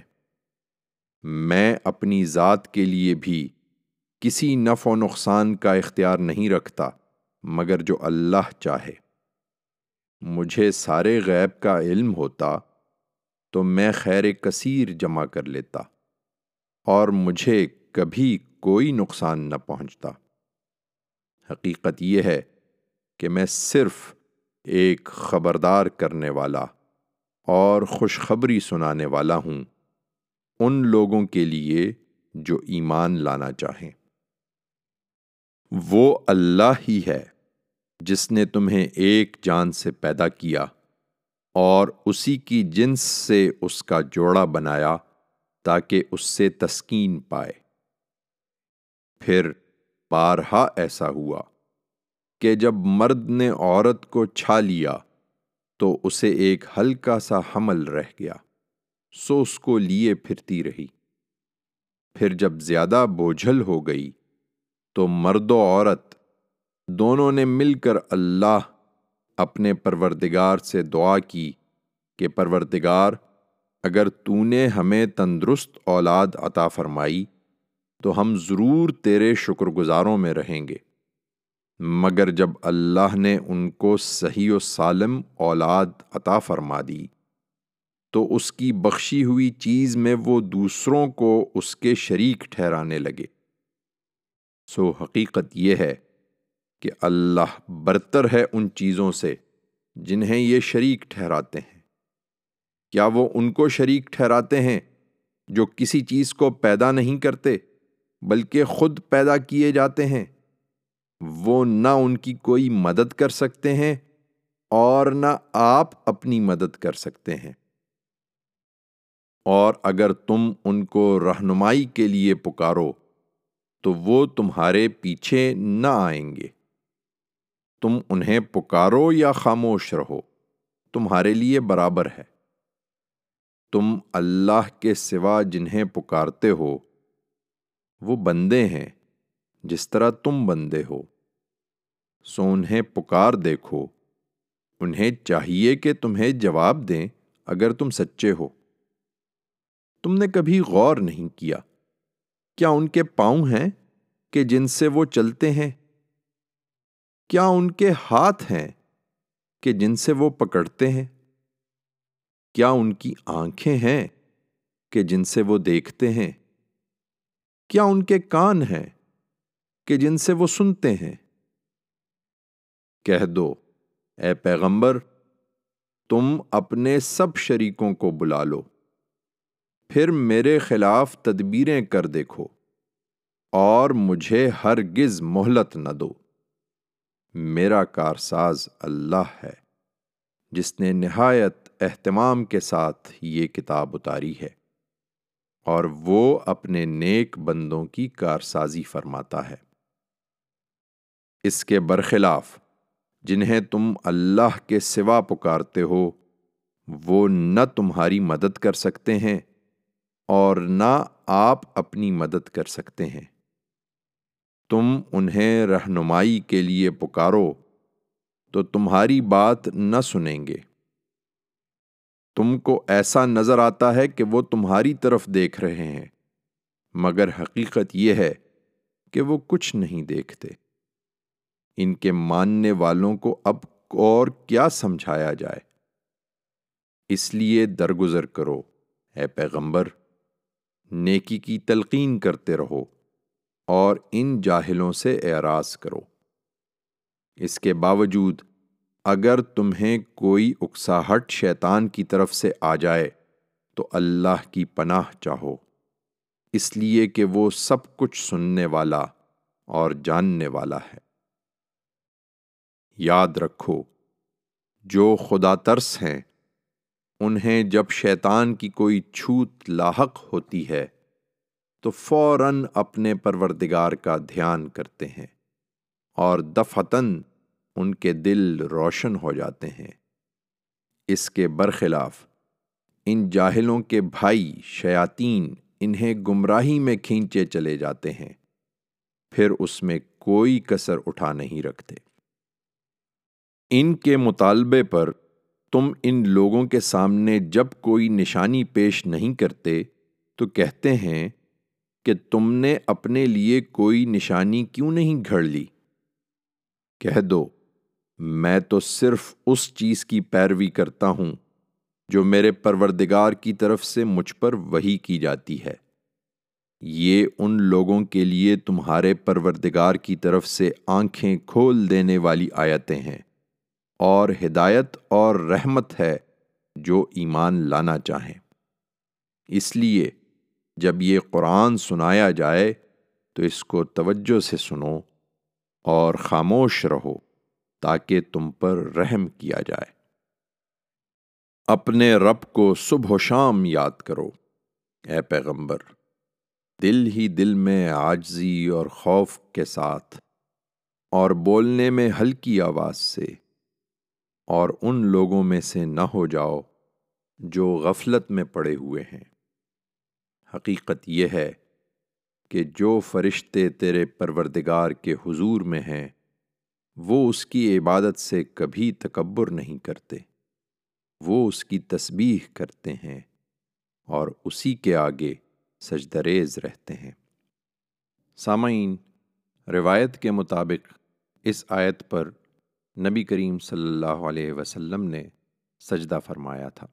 [SPEAKER 1] میں اپنی ذات کے لیے بھی کسی نفع و نقصان کا اختیار نہیں رکھتا، مگر جو اللہ چاہے۔ مجھے سارے غیب کا علم ہوتا تو میں خیر کثیر جمع کر لیتا اور مجھے کبھی کوئی نقصان نہ پہنچتا۔ حقیقت یہ ہے کہ میں صرف ایک خبردار کرنے والا اور خوشخبری سنانے والا ہوں ان لوگوں کے لیے جو ایمان لانا چاہیں۔ وہ اللہ ہی ہے جس نے تمہیں ایک جان سے پیدا کیا۔ اور اسی کی جنس سے اس کا جوڑا بنایا تاکہ اس سے تسکین پائے۔ پھر بارہا ایسا ہوا کہ جب مرد نے عورت کو چھا لیا تو اسے ایک ہلکا سا حمل رہ گیا۔ سو اس کو لیے پھرتی رہی۔ پھر جب زیادہ بوجھل ہو گئی تو مرد و عورت دونوں نے مل کر اللہ اپنے پروردگار سے دعا کی کہ پروردگار، اگر تو نے ہمیں تندرست اولاد عطا فرمائی، تو ہم ضرور تیرے شکر گزاروں میں رہیں گے۔ مگر جب اللہ نے ان کو صحیح و سالم اولاد عطا فرما دی، تو اس کی بخشی ہوئی چیز میں وہ دوسروں کو اس کے شریک ٹھہرانے لگے۔ سو حقیقت یہ ہے کہ اللہ برتر ہے ان چیزوں سے جنہیں یہ شریک ٹھہراتے ہیں۔ کیا وہ ان کو شریک ٹھہراتے ہیں جو کسی چیز کو پیدا نہیں کرتے بلکہ خود پیدا کیے جاتے ہیں؟ وہ نہ ان کی کوئی مدد کر سکتے ہیں اور نہ آپ اپنی مدد کر سکتے ہیں۔ اور اگر تم ان کو رہنمائی کے لیے پکارو تو وہ تمہارے پیچھے نہ آئیں گے۔ تم انہیں پکارو یا خاموش رہو، تمہارے لیے برابر ہے۔ تم اللہ کے سوا جنہیں پکارتے ہو، وہ بندے ہیں جس طرح تم بندے ہو۔ سو انہیں پکار دیکھو، انہیں چاہیے کہ تمہیں جواب دیں اگر تم سچے ہو۔ تم نے کبھی غور نہیں کیا کیا ان کے پاؤں ہیں کہ جن سے وہ چلتے ہیں؟ کیا ان کے ہاتھ ہیں کہ جن سے وہ پکڑتے ہیں؟ کیا ان کی آنکھیں ہیں کہ جن سے وہ دیکھتے ہیں؟ کیا ان کے کان ہیں کہ جن سے وہ سنتے ہیں؟ کہہ دو، اے پیغمبر، تم اپنے سب شریکوں کو بلا لو، پھر میرے خلاف تدبیریں کر دیکھو اور مجھے ہرگز مہلت نہ دو۔ میرا کارساز اللہ ہے، جس نے نہایت اہتمام کے ساتھ یہ کتاب اتاری ہے، اور وہ اپنے نیک بندوں کی کارسازی فرماتا ہے۔ اس کے برخلاف، جنہیں تم اللہ کے سوا پکارتے ہو، وہ نہ تمہاری مدد کر سکتے ہیں اور نہ آپ اپنی مدد کر سکتے ہیں۔ تم انہیں رہنمائی کے لیے پکارو، تو تمہاری بات نہ سنیں گے۔ تم کو ایسا نظر آتا ہے کہ وہ تمہاری طرف دیکھ رہے ہیں، مگر حقیقت یہ ہے کہ وہ کچھ نہیں دیکھتے۔ ان کے ماننے والوں کو اب اور کیا سمجھایا جائے؟ اس لیے درگزر کرو، اے پیغمبر، نیکی کی تلقین کرتے رہو۔ اور ان جاہلوں سے اعراض کرو۔ اس کے باوجود، اگر تمہیں کوئی اکساہٹ شیطان کی طرف سے آ جائے، تو اللہ کی پناہ چاہو۔ اس لیے کہ وہ سب کچھ سننے والا اور جاننے والا ہے۔ یاد رکھو، جو خدا ترس ہیں، انہیں جب شیطان کی کوئی چھوت لاحق ہوتی ہے تو فوراً اپنے پروردگار کا دھیان کرتے ہیں اور دفتن ان کے دل روشن ہو جاتے ہیں۔ اس کے برخلاف، ان جاہلوں کے بھائی شیاطین انہیں گمراہی میں کھینچے چلے جاتے ہیں، پھر اس میں کوئی کسر اٹھا نہیں رکھتے۔ ان کے مطالبے پر تم ان لوگوں کے سامنے جب کوئی نشانی پیش نہیں کرتے تو کہتے ہیں کہ تم نے اپنے لیے کوئی نشانی کیوں نہیں گھڑ لی؟ کہہ دو، میں تو صرف اس چیز کی پیروی کرتا ہوں جو میرے پروردگار کی طرف سے مجھ پر وہی کی جاتی ہے۔ یہ ان لوگوں کے لیے تمہارے پروردگار کی طرف سے آنکھیں کھول دینے والی آیتیں ہیں اور ہدایت اور رحمت ہے جو ایمان لانا چاہیں۔ اس لیے جب یہ قرآن سنایا جائے تو اس کو توجہ سے سنو اور خاموش رہو تاکہ تم پر رحم کیا جائے۔ اپنے رب کو صبح و شام یاد کرو، اے پیغمبر، دل ہی دل میں آجزی اور خوف کے ساتھ اور بولنے میں ہلکی آواز سے، اور ان لوگوں میں سے نہ ہو جاؤ جو غفلت میں پڑے ہوئے ہیں۔ حقیقت یہ ہے کہ جو فرشتے تیرے پروردگار کے حضور میں ہیں، وہ اس کی عبادت سے کبھی تکبر نہیں کرتے۔ وہ اس کی تسبیح کرتے ہیں اور اسی کے آگے سجدریز رہتے ہیں۔ سامعین، روایت کے مطابق اس آیت پر نبی کریم صلی اللہ علیہ وسلم نے سجدہ فرمایا تھا۔